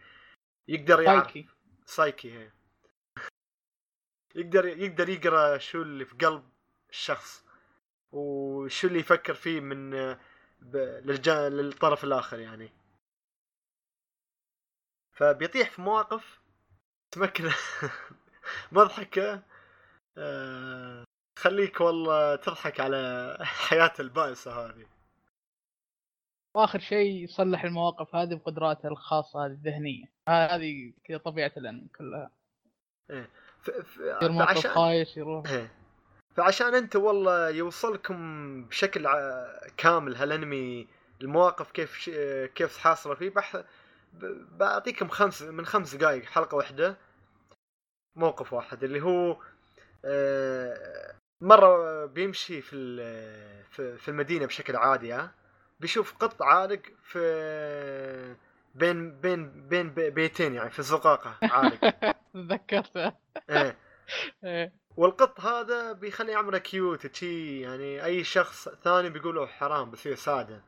يقدر يعرف. سايكي. سايكي هي يقدر يقدر يقرأ شو اللي في قلب الشخص وشو اللي يفكر فيه من ب... للج... للطرف الآخر يعني. فبيطيح في مواقف تمكن مضحكة آه... خليك والله تضحك على حياة البائسة هذه. وآخر شيء يصلح المواقف هذه بقدراته الخاصة هذه الذهنية. هذه كذا طبيعة الانمي كلها. ف... ف... موقف فعشان خايس يروح. إيه. فعشان أنت والله يوصلكم بشكل ع- كامل هالأنمي المواقف كيف ش... كيف حاصلة فيه بح... ب- بعطيكم خمس من خمس دقائق حلقة واحدة. موقف واحد اللي هو آه، مرة بيمشي في في المدينة بشكل عادي ها. بيشوف قط عالق في بين بين بين بي- بيتين يعني في الزقاقة عالق. تذكرته إيه. إيه. والقط هذا بيخليه عمره cute تشي يعني أي شخص ثاني بيقوله حرام بس يساعده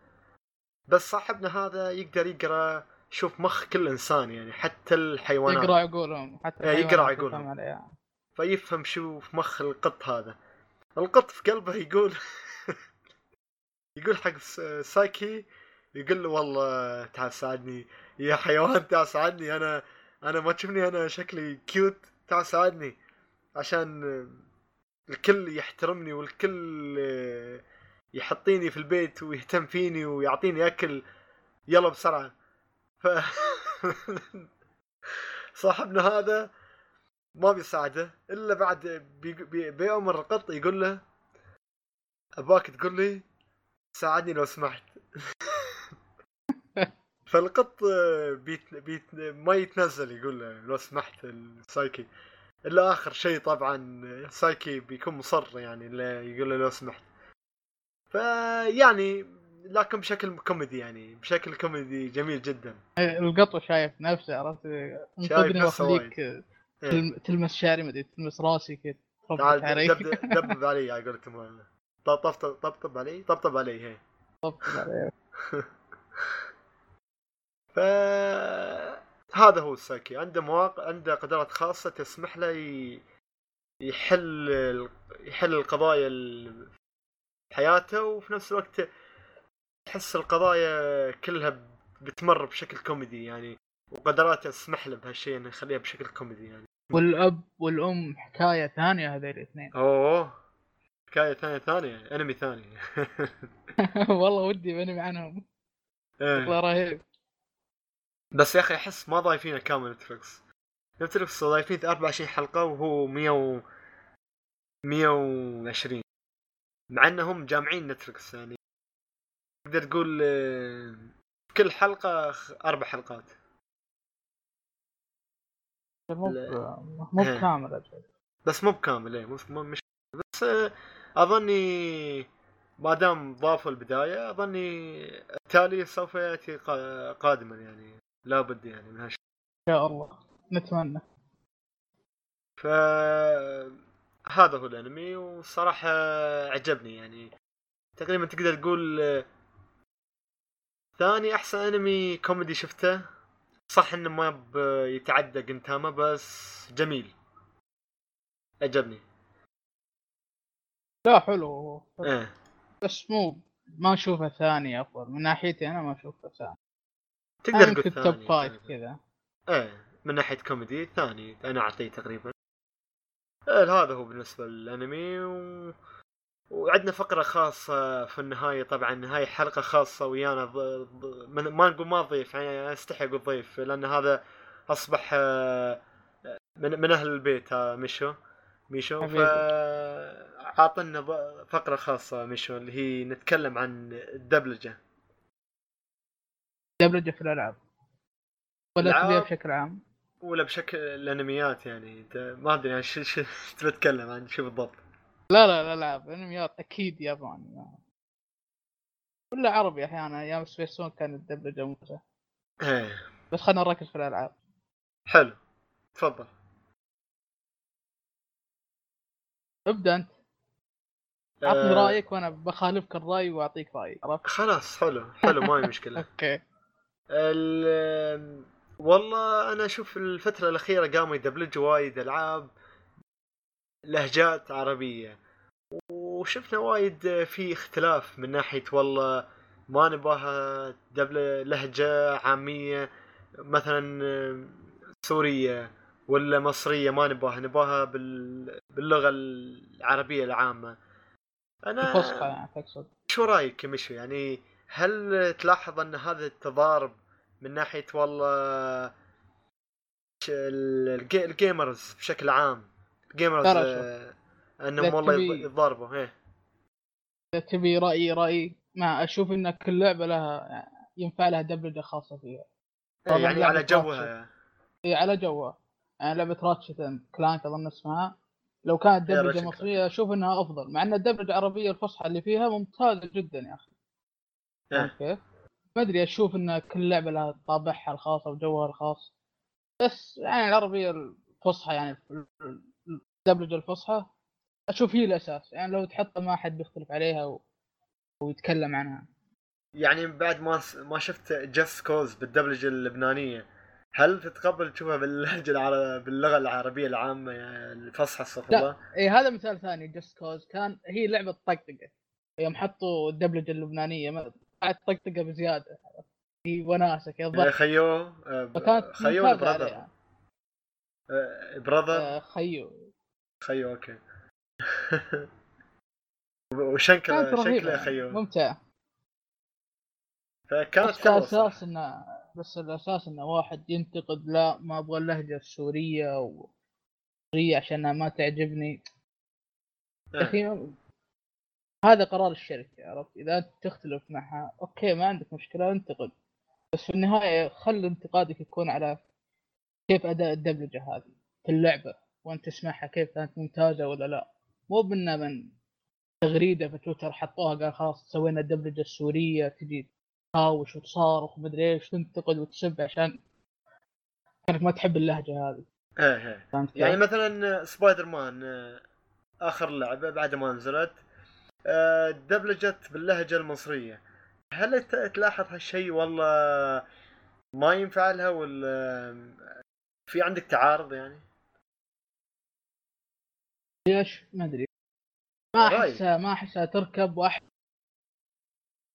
بس صاحبنا هذا يقدر يقرأ شو في مخ كل إنسان يعني حتى الحيوانات. يقرأ عقولهم حتى إيه، الحيوانات عقولهم. يفهم عليها. فيفهم شو في مخ القط هذا. القط في قلبه يقول يقول حق سايكي يقول له والله تعال ساعدني يا حيوان تعال ساعدني أنا أنا ما تشوفني أنا شكلي cute تعال ساعدني عشان الكل يحترمني والكل يحطيني في البيت ويهتم فيني ويعطيني أكل. يلا بسرعة. ف صاحبنا هذا ما بيساعده إلا بعد بي بي بيأمر القط يقول له أباك تقول لي ساعدني لو سمحت. فالقط بيت بيت ما يتنزل يقول له لو سمحت السايكي. إلا آخر شيء طبعا سايكي بيكون مصر يعني يقول له لو سمحت. فيعني لكن بشكل كوميدي يعني بشكل كوميدي جميل جدا. القط شايف نفسه عرفت؟ انقذني نفسه وأخليك تلمس شعري مدري تلمس راسي كذا. تعال دبب علي على قولتهم. طبطب طبطب علي طبطب علي هي. علي. ف هذا هو السايكي عنده مواقع عنده قدرات خاصة تسمح له ي... يحل ال- يحل القضايا ال- في حياته وفي نفس الوقت تحس القضايا كلها بتمر بشكل كوميدي يعني وقدراته تسمح له بهالشيء إنه يخليها بشكل كوميدي يعني. والأب والأم حكاية ثانية هذول الاثنين. أوه. حكاية ثانية ثانية انمي ثاني. والله ودي بنمي عنهم. إيه. والله رهيب. بس يا أخي أحس ما ضايفينه كامل نتفلكس نتفلكس ضايفين 24 حلقة وهو 100 و 120 مع إنهم جامعين نتفلكس يعني. تقدر تقول آه، كل حلقة أربع حلقات. مو. مو إيه. بكامل. بس مو بكامل مو مو- مش بس آه، أظني ما دام ضافوا البداية أظني التالي سوف يأتي قا- قادما يعني لابد يعني من هالشيء إن شاء الله نتمنى ف هذا هو الأنمي والصراحة عجبني يعني تقريبا تقدر تقول آه، ثاني أحسن أنمي كوميدي شفته صح انه ما يتعدى جنتاما بس جميل. عجبني لا حلو إيه. بس مو ما أشوفه ثاني أفضل. من ناحيتي أنا ما أشوفه ثاني. تقدر تقول يمكن top ثاني five. كذا. إيه من ناحية كوميدي ثاني أنا أعطيه تقريبا. إيه هذا هو بالنسبة للأنمي و... وعندنا فقرة خاصة في النهاية طبعا هاي حلقة خاصة ويانا ض... ض... من... ما نقول ما ضيف يعني أستحي أقول ضيف لأن هذا أصبح آه، من, من أهل البيت ها ميشو ميشو ف حبيبي. عاطنا ض- فقرة خاصة ميشو اللي هي نتكلم عن الدبلجة دبلجه في الألعاب ولا ألعاب؟ تبيها بشكل عام ولا بشكل الأنميات يعني ما أدري يعني شو شو تبي تتكلم عن شو بالضبط لا لا الالعاب انميات أكيد ياباني ولا عربي أحيانا أيام سبيستون كانت الدبلجة ممتعه إيه. بس خلينا نركز في الألعاب. حلو. تفضل. ابدأ أنت. عطني آه، رأيك وأنا بخالفك الرأي وأعطيك رأيي عرفت؟ خلاص حلو حلو ما هي مشكلة. أوكي. ال- والله أنا أشوف الفترة الأخيرة قاموا يدبلجوا وايد ألعاب. لهجات عربية. وشفنا وايد في اختلاف من ناحية والله ما نباها دبل لهجة عامية مثلا سورية ولا مصرية ما نباها نباها بال... باللغة العربية العامة. أنا الفصحى يعني تقصد. شو رأيك مشو؟ يعني هل تلاحظ أن هذا التضارب من ناحية والله ال gamers بشكل عام ال gamers ترى آه، إنهم والله يتضاربوا إيه. اذا تبي رأيي رأيي ما أشوف إن كل لعبة لها ينفع لها دبلجة خاصة فيها. إيه، يعني على جوها. اي على جوها. يعني لعبة Ratchet and Clank أظن اسمها. لو كانت يا دبلجة. مصرية أشوف إنها أفضل مع إن الدبلجة العربية الفصحى اللي فيها ممتازة جدا يا أخي. إيه. كيف؟ ما أدري أشوف إن كل لعبة لها طابعها الخاص وجوها الخاص. بس يعني العربية الفصحى يعني الدبلجه الفصحى أشوف هي الأساس يعني لو تحطها ما حد بيختلف عليها و... ويتكلم عنها. يعني بعد ما ما شفت Just Cause بالدبلجة اللبنانية هل تتقبل تشوفها باللهجة العربية باللغة العربية العامة يعني الفصحى استغفر. الله؟ إي إيه، هذا مثال ثاني Just Cause كان هي لعبة طقطقة. يوم حطوا الدبلجة اللبنانية ما- قعدت طقطقة بزيادة. في وناسة كذا يا ضحك خيو آه، خيو ممتازه brother عليها brother آه، خيو. خيو أوكي وشكله شكله يعني. خيو ممتعة فكانت بس الاساس. إنه بس الأساس إنه واحد ينتقد لا ما أبغى اللهجة السورية و عشانها ما تعجبني يا إيه. أخي هذا قرار الشركة عرفت إذا أنت تختلف معها أوكي ما عندك مشكلة انتقد بس في النهاية خل انتقادك يكون على كيف أداء الدبلجة هذه في اللعبة وأنت تسمعها كيف كانت ممتازة ولا لا. مو بنا من تغريدة في تويتر حطوها قال خلاص سوينا الدبلجة السورية تجي تهاوش وتصارخ ومدري إيش تنتقد وتسب عشان كانك ما تحب اللهجة هذه. إيه إيه؟ يعني مثلا سبايدر مان آه، آخر لعبة بعد ما نزلت آه، دبلجت باللهجة المصرية. هل تلاحظ هالشيء؟ والله ما ينفع لها ولا في عندك تعارض يعني؟ ليش ما أدري ما رأي. احسها ما احسها تركب واحد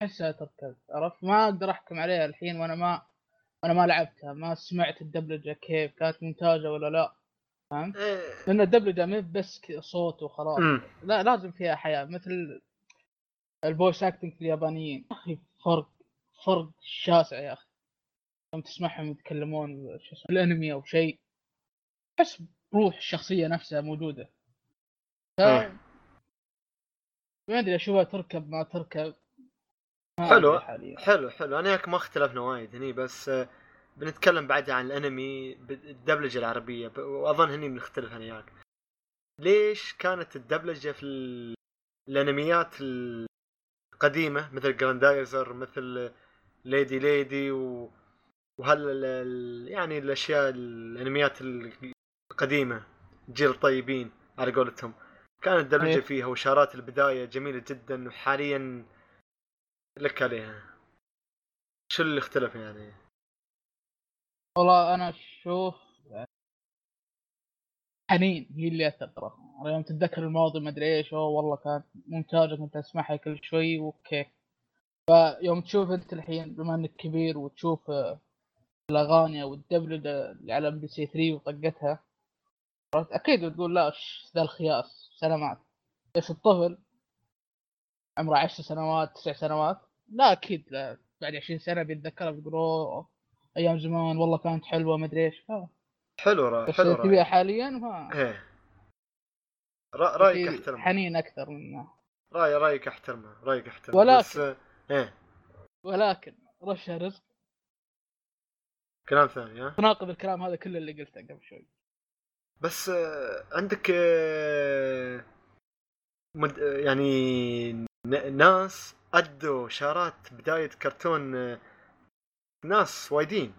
احسها تركب عرفت ما أقدر أحكم عليها الحين وأنا ما وأنا ما لعبتها ما سمعت الدبلجة كيف كانت ممتازة ولا لا فهمت؟ إيه. لأن الدبلجة ما هي بس صوت وخلاص. لا لازم فيها حياة مثل ال voice acting في اليابانيين يا أخي فرق فرق شاسع يا أخي لما تسمعهم يتكلمون شو اسمه الأنمي أو شيء تحس بروح الشخصية نفسها موجودة ف... إيه. ما أدري أشوفها تركب ما تركب. ما حلو. حلو حلو. أنا وياك ما اختلفنا وايد هني بس آه، بنتكلم بعد عن الأنمي بالدبلجه العربية. وأظن هني بنختلف أنا وياك. ليش كانت الدبلجة في ال- الأنميات القديمة مثل جراندايزر مثل ليدي ليدي و وهل ال- يعني الأشياء الأنميات القديمة جيل الطيبين على قولتهم. كانت الدبلجه إيه. فيها وشارات البداية جميلة جدا وحاليا لك عليها شو اللي اختلف يعني؟ والله أنا أشوف حنين هي اللي اثر ترى أنا يوم تتذكر الماضي ما أدري إيش أوه والله كانت ممتازة كنت أسمعها كل شوي أوكي فيوم تشوف أنت الحين بما إنك كبير وتشوف الأغاني أو الدبلجة اللي على إم بي سي 3 وطقتها؟ أكيد بتقول لا إيش ذا الخياس سلامات بس الطفل؟ عمره 10 سنوات تسع سنوات. لا أكيد لا. بعد 20 سنة بيتذكرها بيقول أوه أيام زمان والله كانت حلوة ما أدري إيش. حلو را بس حلو رأيك حاليا ما إيه. را- رأيك أحترمه. حنين أكثر منه. راي رأيك أحترمه رأيك أحترمه. ولكن- بس إيه. ولكن رشا رزق. كلام ثاني ها؟ تناقض الكلام هذا كله اللي قلته قبل شوي. بس آه، عندك آه، مد... آه، يعني ناس أدوا شارات بداية كرتون ناس وايدين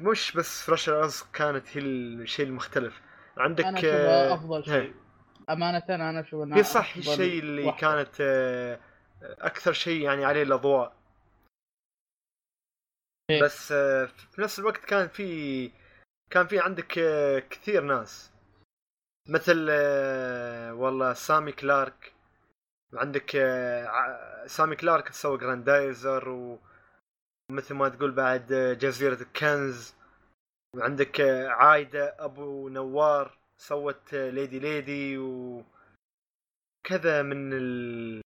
مش بس فرش الرزق كانت هي الشيء المختلف عندك آه، أفضل. شيء أمانة أنا أشوف إنها هي صح الشيء اللي واحدة. كانت آه، أكثر شيء يعني عليه الأضواء إيه. بس آه، في نفس الوقت كان في كان في عندك آه، كثير ناس. مثل آه، والله سامي كلارك. عندك آه، سامي كلارك سوى جراندايزر ومثل ما تقول بعد جزيرة الكنز وعندك عايدة أبو نوار سوت ليدي ليدي و كذا من ال...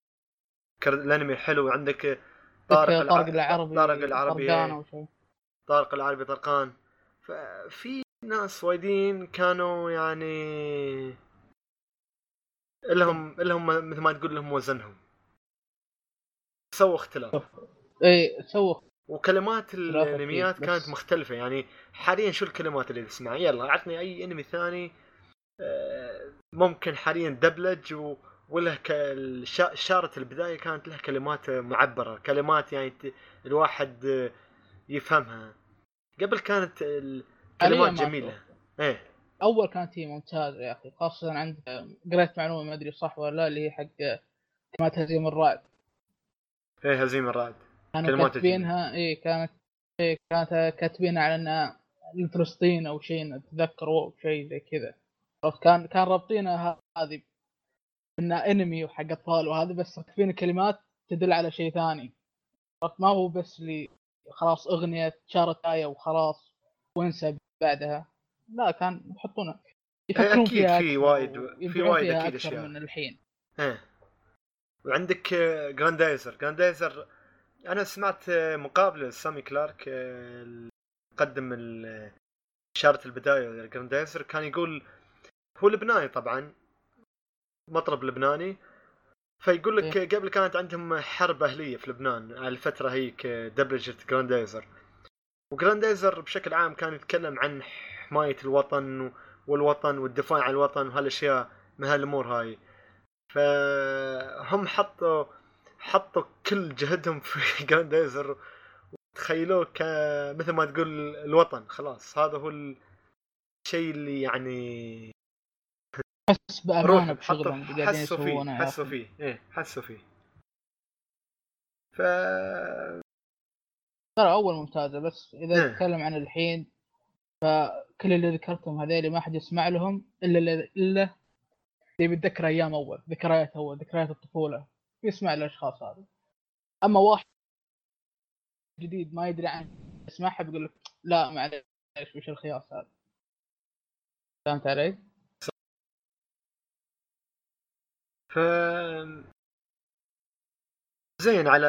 الأنمي الحلو. عندك طارق طارق, الع- طارق العربي. طارق العربي طارق العربي طرقان. ففي ناس وايدين كانوا يعني لهم لهم مثل ما تقول لهم وزنهم. سووا اختلاف. اي سووا وكلمات الأنميات كانت مختلفة. يعني حاليا شو الكلمات اللي تسمعها يلا عطني أي أنمي ثاني آه، ممكن حاليا دبلج و وله شارة البداية كانت لها كلمات معبرة. كلمات يعني الواحد يفهمها. قبل كانت الكلمات أشوف. إيه. أول كانت هي ممتازة يا أخي خاصة عندك قريت معلومة ما أدري صح ولا لا اللي هي حق كلمات هزيم الرعد. إيه هزيم الرعد. كانوا كاتبينها اي كانت إيه كانت كاتبينها على إنها لفلسطين أو شيء اتذكر أو شيء زي كذا. كان كان رابطينها هذه إنها انمي وحق أطفال وهذا بس كاتبين كلمات تدل على شيء ثاني. ما هو بس اللي خلاص أغنية شارت إيه وخلاص وانسى بعدها. لا كان يحطونها. يفكرون فيها في وايد- في وايد أكثر أشياء. من الحين. إيه وعندك آه، جراندايزر جراندايزر أنا سمعت آه، مقابلة لسامي كلارك آه، قدم اشاره البداية للجراندايزر كان يقول هو لبناني طبعا مطرب لبناني. فيقول لك قبل كانت عندهم حرب أهلية في لبنان على الفترة هيك آه، دبلجه جراندايزر وجراندايزر بشكل عام كان يتكلم عن حماية الوطن والوطن والدفاع عن الوطن وهالأشياء من هالأمور هاي. فهم حطوا حطوا كل جهدهم في جراندايزر وتخيلوه ك مثل ما تقول الوطن خلاص. هذا هو الشيء اللي يعني حس بأمانة بشغلهم اللي قاعدين يسوونه حسوا. فيه إيه حسوا فيه ف ترى أول ممتازة بس إذا إيه. نتكلم عن الحين فكل اللي ذكرتهم هذيل ما حد يسمع لهم إلا الا إلا اللي بيتذكر أيام أول ذكريات أول ذكريات الطفولة يسمع الاشخاص هذه أما واحد جديد ما يدري عنه يسمعها بيقول لك لا معليش وش الخياس هذا فهمت علي؟ ف زين على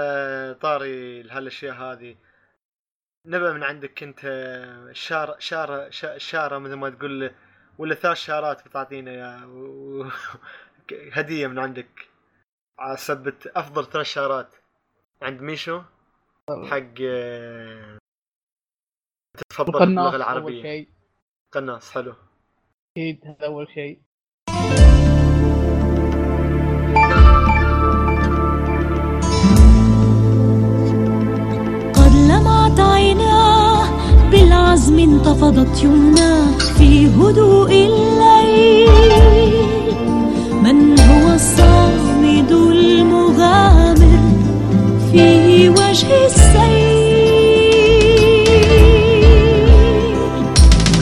طاري هالأشياء هذه نبى من عندك أنت شارة شارة شا- شارة مثل ما تقول ولا ثلاث شارات بتعطينا يا و- هدية من عندك على أفضل ثلاث شارات. عند ميشو؟ حق القناص باللغة العربية. قناص حلو. أكيد هذا أول شيء. انتفضت يمناه في هدوء الليل. من هو الصامد المغامر في وجه السيل؟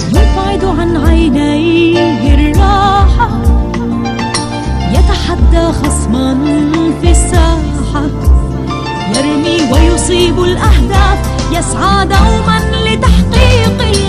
يبعد عن عينيه الراحة يتحدى خصما في الساحة. يرمي ويصيب الأهداف يسعى دوما لتحقيق الإنسان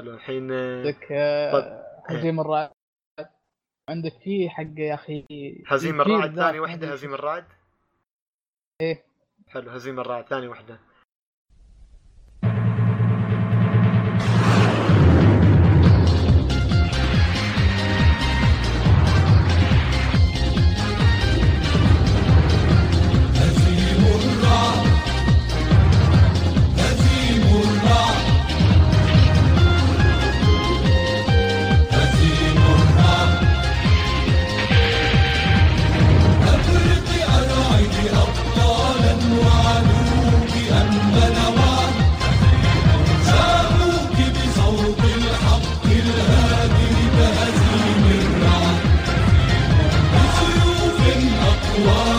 حلو. الحين آه، عندك آه،. هزيم الرعد. عندك فيه حق يا أخي هزيم الرعد ثاني أدري. هزيم الرعد؟ إيه. حلو هزيم الرعد ثاني وحدة. هزيم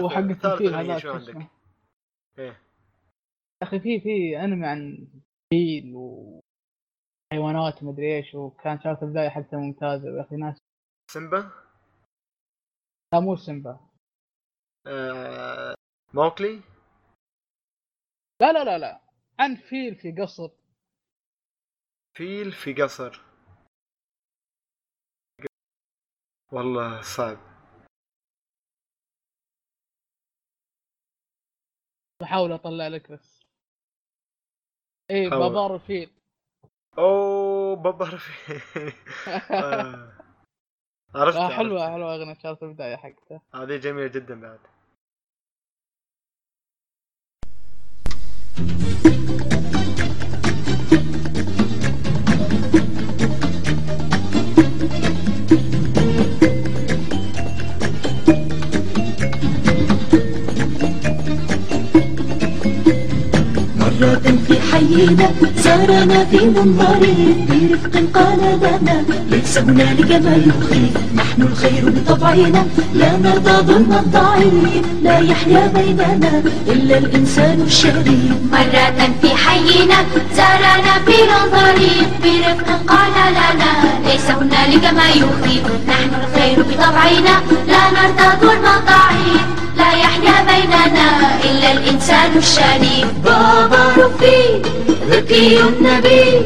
وحق التمثيل هذا شو عندك؟ إيه. يا أخي في في أنمي عن فيل وحيوانات ومدري إيش وكان شغله البدايه حتى ممتازه يا أخي ناس سيمبا؟ لا مو سيمبا. آه... ماوكلي لا لا لا لا. عن فيل في قصر. فيل في قصر. والله صعب. بحاول أطلع لك بس إيه. بابار الفيل أوه بابا في آه. عرفت آه. حلوة حلوة أغنية شغله البداية حقته هذه جميلة جدا بعد حينا زارنا في منظره برفق قال لنا ليس هنالك ما يخيف نحن الخير بطبعنا لا نرضى ظلم الضعيف لا يحيا بيننا إلا الإنسان الشريف. مرة في حينا زارنا في ظريف برفق قال لنا ليس هنالك ما يخيف نحن الخير بطبعنا لا نرضى ظلم الضعيف يحيا بيننا إلا الإنسان الشريف بابا رفيق ذكي النبي.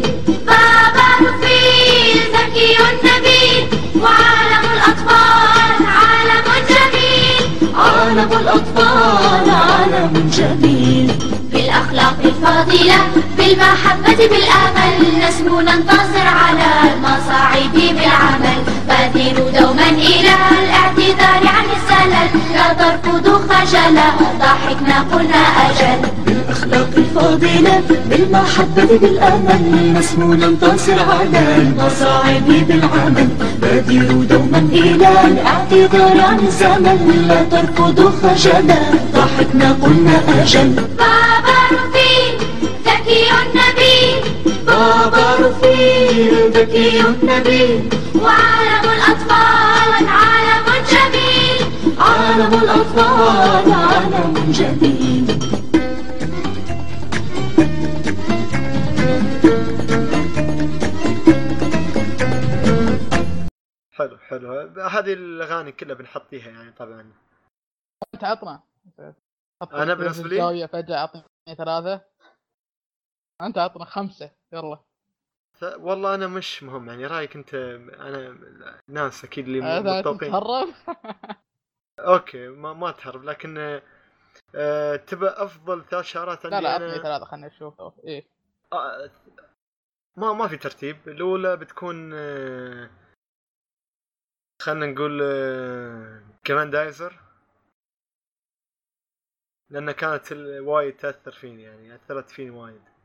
بابا رفيق ذكي النبيل وعالم الأطفال عالم جميل. عالم الأطفال عالم جميل. بالأخلاق الفاضلة بالمحبة بالأمل نسمو ننتصر على المصاعب بالعمل. بادروا دوما إلى الاعتذار عن الزلل. لا ترفضوا خجلا ضحكنا قلنا أجل. بالأخلاق الفاضلة بالمحبة بالأمل نسمو ننتصر على المصاعب بالعمل. بادروا دوما إلى الاعتذار عن الزمن. لا ترفضوا خجلا ضحكنا قلنا أجل. بابا رفيق ذكي النبي بابا رفيق ذكي النبي. وعالم الأطفال عالم جميل. عالم الأطفال عالم جميل. حلو حلو. هذه الأغاني كلها بنحطيها يعني طبعا. أنت عطنا. أنا بالنسبة لي؟ الزاوية فجأة اعطني ثلاثة. أنت عطنا خمسة. يلا. والله أنا مش مهم يعني رأيك أنت أنا ناس أكيد اللي متفقين تهرب؟ أوكي ما ما تهرب لكن آه تبى أفضل ثلاث شعارات عندي لا لا اعطني أنا ثلاثة خلينا نشوف إيه. آه، ما ما في ترتيب. الأولى بتكون آه، خلينا نقول آه، كماندايزر لأنها كانت وايد تأثر فيني يعني أثرت فيني وايد.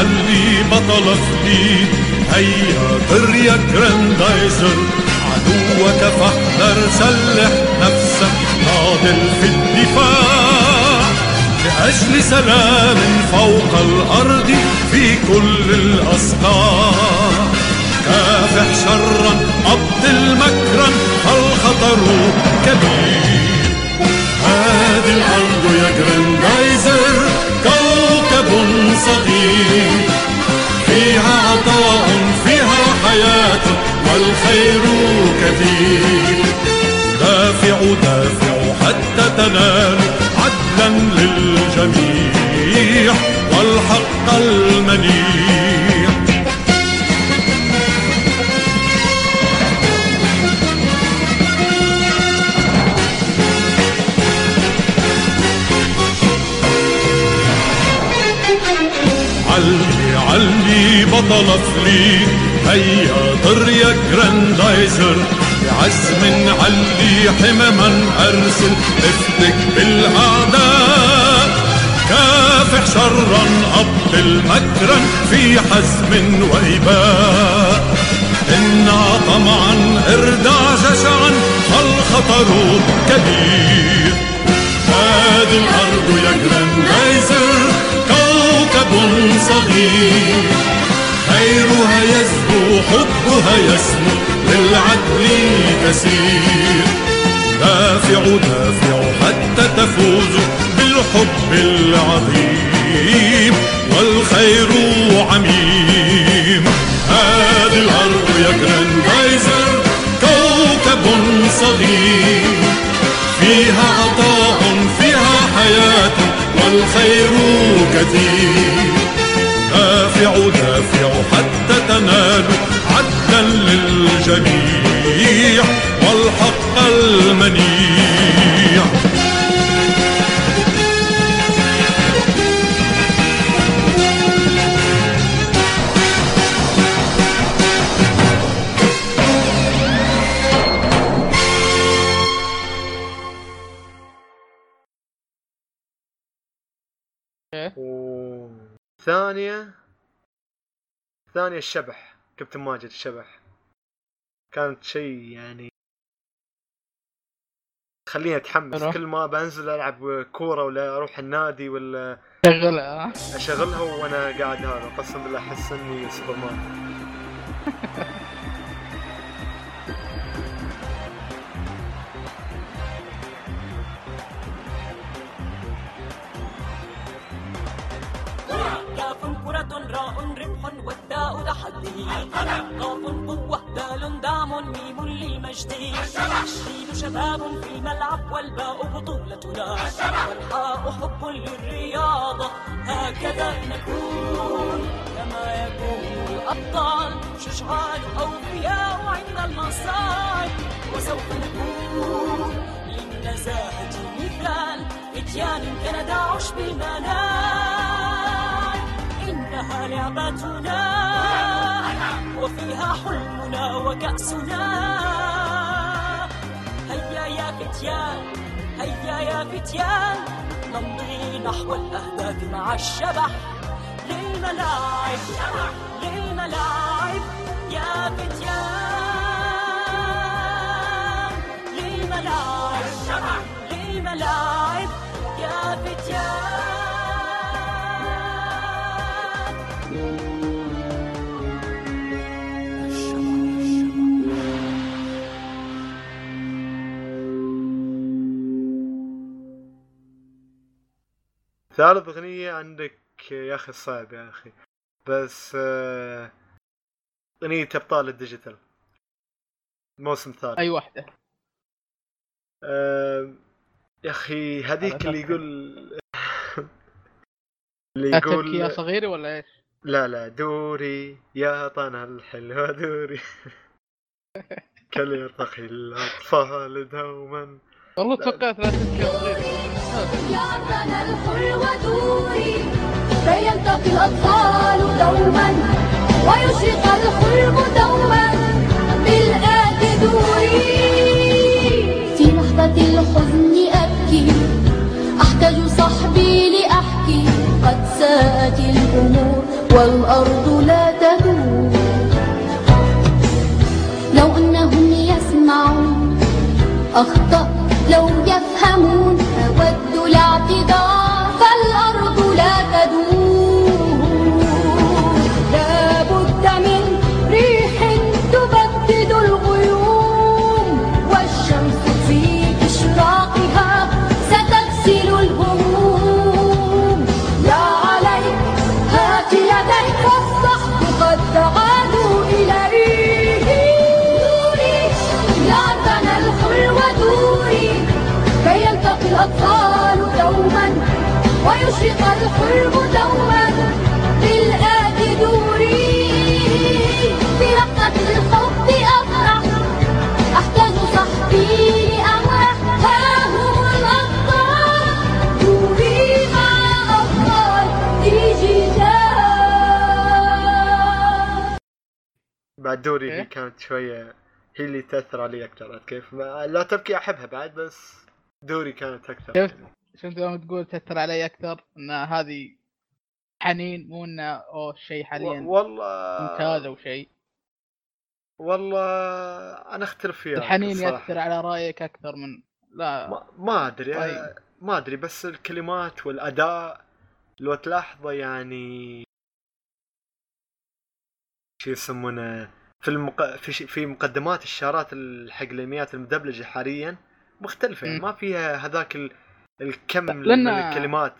علي بطل جديد هيا طر يا جراندايزر. عدوك فاحذر سلح نفسك ناضل في الدفاع. لأجل سلام فوق الأرض في كل الأصقاع كافح شرا أبطل مكرا فالخطر كبير. هذه الأرض يا جراندايزر. صغير. فيها عطاء فيها حياة والخير كثير. دافع دافع حتى تنال عدلا للجميع والحق المنيع. علي بطل فليت هيا طر يا جراندايزر. بعزم علي حمما أرسل. افتك بالأعداء. كافح شرا ابطل مكرا في حزم واباء إنا طمعا اردع جشعا فالخطر كبير. هذه الأرض يا جراندايزر. كوكب صغير خيرها يزهو حبها يسمو للعدل تسير دافعوا دافعوا حتى تفوزوا بالحب العظيم والخير عميم هذه الأرض يا جراندايزر كوكب صغير فيها حياة والخير كثير. دافعوا دافعوا حتى تنالوا عدلا للجميع وثانية ثانية الشبح كابتن ماجد الشبح. كانت شيء يعني خليني أتحمس. كل ما بنزل ألعب كورة ولا أروح النادي ولا شغلها أشغلها وأنا قاعد هذا قسم بالله أحس إني سوبرمان. راء ربح والداء تحدي قاف قوة دال دعم ميم للمجد. الشين شباب في الملعب والباء بطولتنا. والحاء حب للرياضة هكذا نكون. كما يكون الأبطال شجعان أوفياء عند المصائب. وسوف نكون للنزاهة مثال فتيان كندا عشب المنال لعبتنا وفيها حلمنا وكأسنا. هيا يا فتيان هيا يا فتيان. نمضي نحو الأهداف مع الشبح. للملاعب للملاعب يا فتيان. للملاعب للملاعب. ثالث أغنية عندك يا أخي صعب يا أخي. بس آه، أغنية أبطال الديجيتال. الموسم الثالث أي واحدة؟ آه، يا أخي هذيك اللي. يقول اللي تبكي يا يقول صغيري ولا إيش؟ لا لا دوري يا طنا الحلوة دوري كل يرتقي الأطفال دوما. والله توقعت لا تبكي يعطنا الحلوة دوري فيلتقي الأطفال دوما ويشرق الحلم دوما بالآت دوري في لحظة الحزن أبكي أحتاج صحبي لأحكي قد ساءت الأمور والأرض لا تدور لو أنهم يسمعون أخطأ لو يفهمون أود الاعتذار فالأرض ويشرق الحلم دوما بالآت دوري. في لحظة الحب أفرح أحتاج صحبي لأمرح ها هم الأبطال دوري مع أبطال ديجيتال بعد دوري إيه؟ هي كانت شوية هي اللي تأثر علي أكثر عرفت كيف؟ ما لا تبكي أحبها بعد بس دوري كانت أكثر. شفت يوم تقول تاثر علي أكثر إن هذه حنين مو إنه أوه شيء حاليا والله ممتاز أو شيء والله أنا أختلف فيها الحنين. يأثر على رأيك أكثر من لا ما, ما أدري طيب. ما أدري بس الكلمات والأداء لو تلاحظه يعني شو يسمونه في المق... في ش... في مقدمات الشارات ال- حق الانميات المدبلجة حاليا مختلفة يعني مم. ما فيها هذاك ال... الكم من لأن- الكلمات.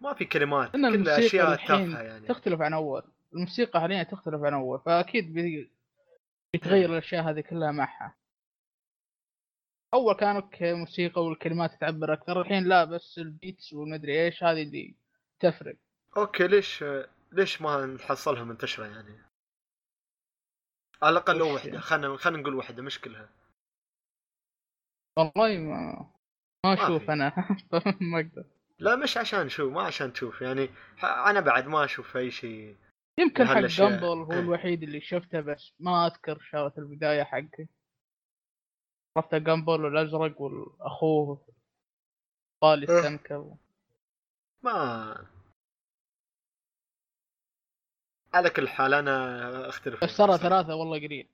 ما في كلمات كلها أشياء تافهة يعني. تختلف عن أول. الموسيقى حاليا تختلف عن أول فأكيد بي- بيتغير الأشياء هذه كلها معها. أول كانوا كموسيقى والكلمات تعبر أكثر الحين لا بس ال beats والمدري إيش هذه اللي تفرق. أوكي ليش ليش ما نحصلها منتشرة يعني؟ على الأقل لو وحده خلينا خلينا نقول وحده مش كلها. والله ما ما أشوف. أنا ما أقدر لا مش عشان شو ما عشان تشوف يعني أنا بعد ما أشوف أي شيء يمكن حق. جامبل هو إيه. الوحيد اللي شفته بس ما أذكر شغلة البداية حقه عرفت جامبل والازرق والأخوه طالي إيه. السمكة و... ما على كل حال أنا أختلف بس ترى. ثلاثة والله قليل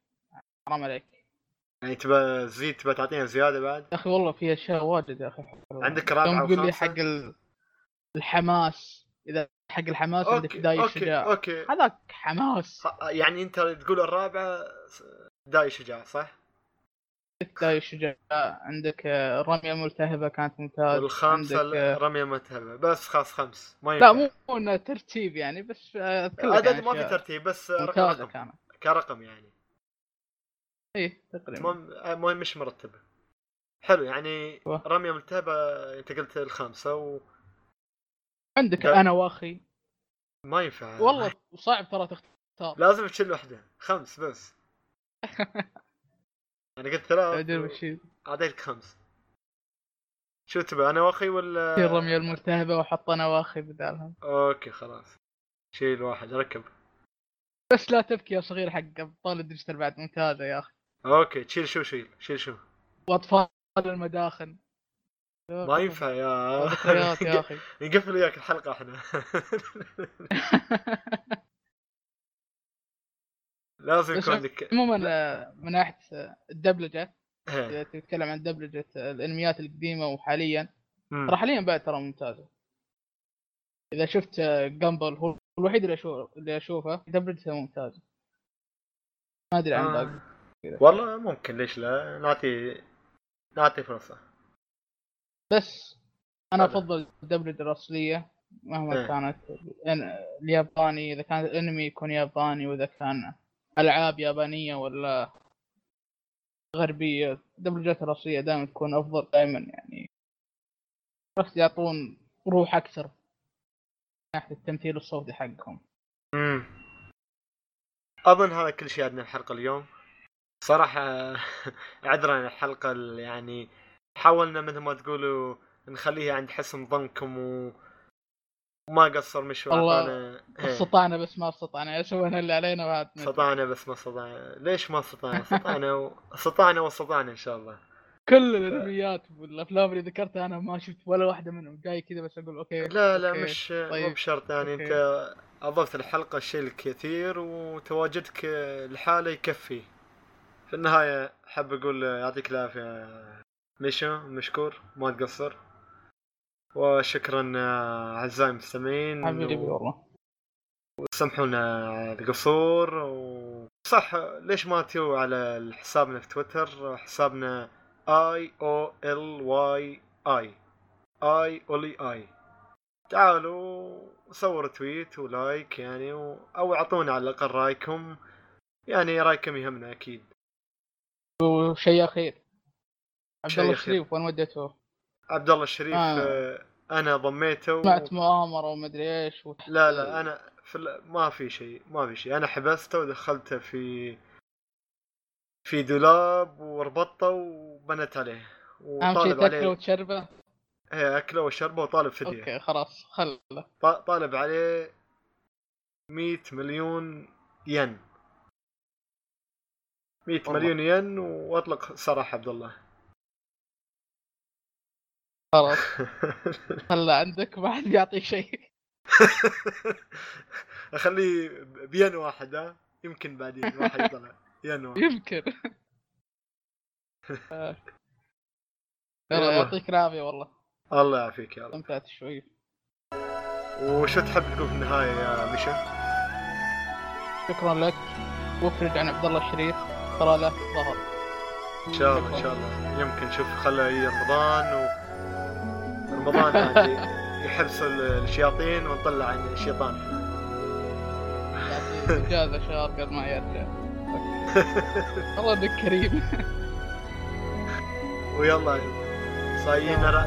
حرام عليك يعني تبى زيد تبى تعطينا زيادة بعد؟ يا أخي والله في أشياء واجد يا أخي. عندك يوم تقول لي؟ حق ال- الحماس. إذا حق الحماس عندك داي الشجاع okay هذاك حماس. يعني أنت تقول الرابعه داي شجاع صح؟ داي الشجاع عندك آه، الرميه الملتهبه كانت ممتاز والخامسة عندك آه، رمية متهبه بس خلاص خمس ما ينفع لا مو مو إنه ترتيب يعني بس آه، أذكر عدد يعني ما في ترتيب بس رقم. ممتازه كرقم يعني. إيه. تقريبا. مو مو مش مرتبة. حلو يعني. رميه ملتهبه انت قلت الخامسة وما عندك لا. أنا وأخي. ينفع. والله صعب ترى تختار. لازم تشيل واحدة. خمس بس. أنا قلت ثلاث. اعطيتك خمس شو تبى أنا وأخي ولا؟ الرميه الملتهبة واحط أنا وأخي بدالها okay خلاص. شيل واحد ركب. بس لا تبكي يا صغير حق أبطال ال digital بعد ممتازه يا أخي. okay تشيل شو شيل شيل شو. وأطفال المداخن. ما ينفع يا ذكريات يا أخي. نقفل وياك الحلقة إحنا. لازم يكون لك عموما آه، من ناحية آه، الدبلجة إيه. إذا تتكلم عن دبلجه آه، الأنميات القديمة وحاليا. ترى حاليا بعد ترى ممتازة. إذا شفت جامبل هو الوحيد اللي اشوفه اللي أشوفه دبلجته ممتازة. ما أدري عن آه. باقي والله ممكن ليش لا؟ نعطي نعطي فرصة. بس أنا. أفضل الدبلجه الأصلية مهما إيه. كانت الياباني إذا كان الأنمي يكون ياباني وإذا كان ألعاب يابانية ولا غربية الدبلجات الأصلية دائما تكون أفضل دائما يعني بس يعطون روح أكثر من ناحية التمثيل الصوتي حقهم. امم أظن هذا كل شيء عندنا الحلقة اليوم. صراحة عذرا عن الحلقة اللي يعني حاولنا مثل ما تقولوا نخليها عند حسن ظنكم و وما قصر مشو والله أعطانا. إيه. استطعنا بس ما استطعنا. سوينا اللي علينا بعد. استطعنا بس ما استطعنا. ليش ما استطعنا؟ استطعنا و... استطعنا واستطعنا إن شاء الله. كل الانميات والأفلام اللي ذكرتها أنا ما شفت ولا واحدة منهم. جاي كذا بس أقول okay لا لا okay، مش مو طيب، بشرط يعني okay. أنت أضفت الحلقة الشيء الكثير وتواجدك لحاله يكفي. في النهاية حاب أقول يعطيك العافية ميشو مشكور ما تقصر. وشكرا أعزائي المستمعين. حبيبي و- والله. وسامحونا على القصور. وصح ليش ما تيو على حسابنا في تويتر؟ حسابنا اي O L Y اي اي اولي اي تعالوا سووا tweet و like يعني و... أو أعطونا على الأقل رأيكم. يعني رأيكم يهمنا أكيد. وشيء أخير عبد شيء الله. الشريف وين وديته؟ عبد الله الشريف آه. آه. أنا ضميته و... سمعت مؤامرة ومدري إيش وتحت- لا لا أنا في ال... ما في شيء ما في شيء أنا حبسته ودخلته في في دولاب وربطته وبنت عليه وطالب تأكله عليه وتشربه هي أكله وشربه وطالب فديه أوكي خلاص خله طالب عليه 100 مليون ين 100 والله. مليون ين وأطلق سراح عبد الله. خلاص. خله عندك ما حد بيعطي شيء. أخليه بين واحد ها؟ يمكن بعدين واحد يطلع. ين واحد. يمكن. يلا. يعطيك العافية والله. الله يعافيك يا رب. استمتعت شوي. وشو تحب تقول في النهاية يا مشا؟ شكرا لك. وافرج عن عبد الله الشريف. ترى له ظهر. إن شاء الله إن شاء الله. يمكن شوف خلى يجي رمضان و رمضان يحبسوا ال- الشياطين ونطلع عن الشيطان. إجازة شهر قبل ما يرجع. والله إنك كريم. ويلا صايين نرى.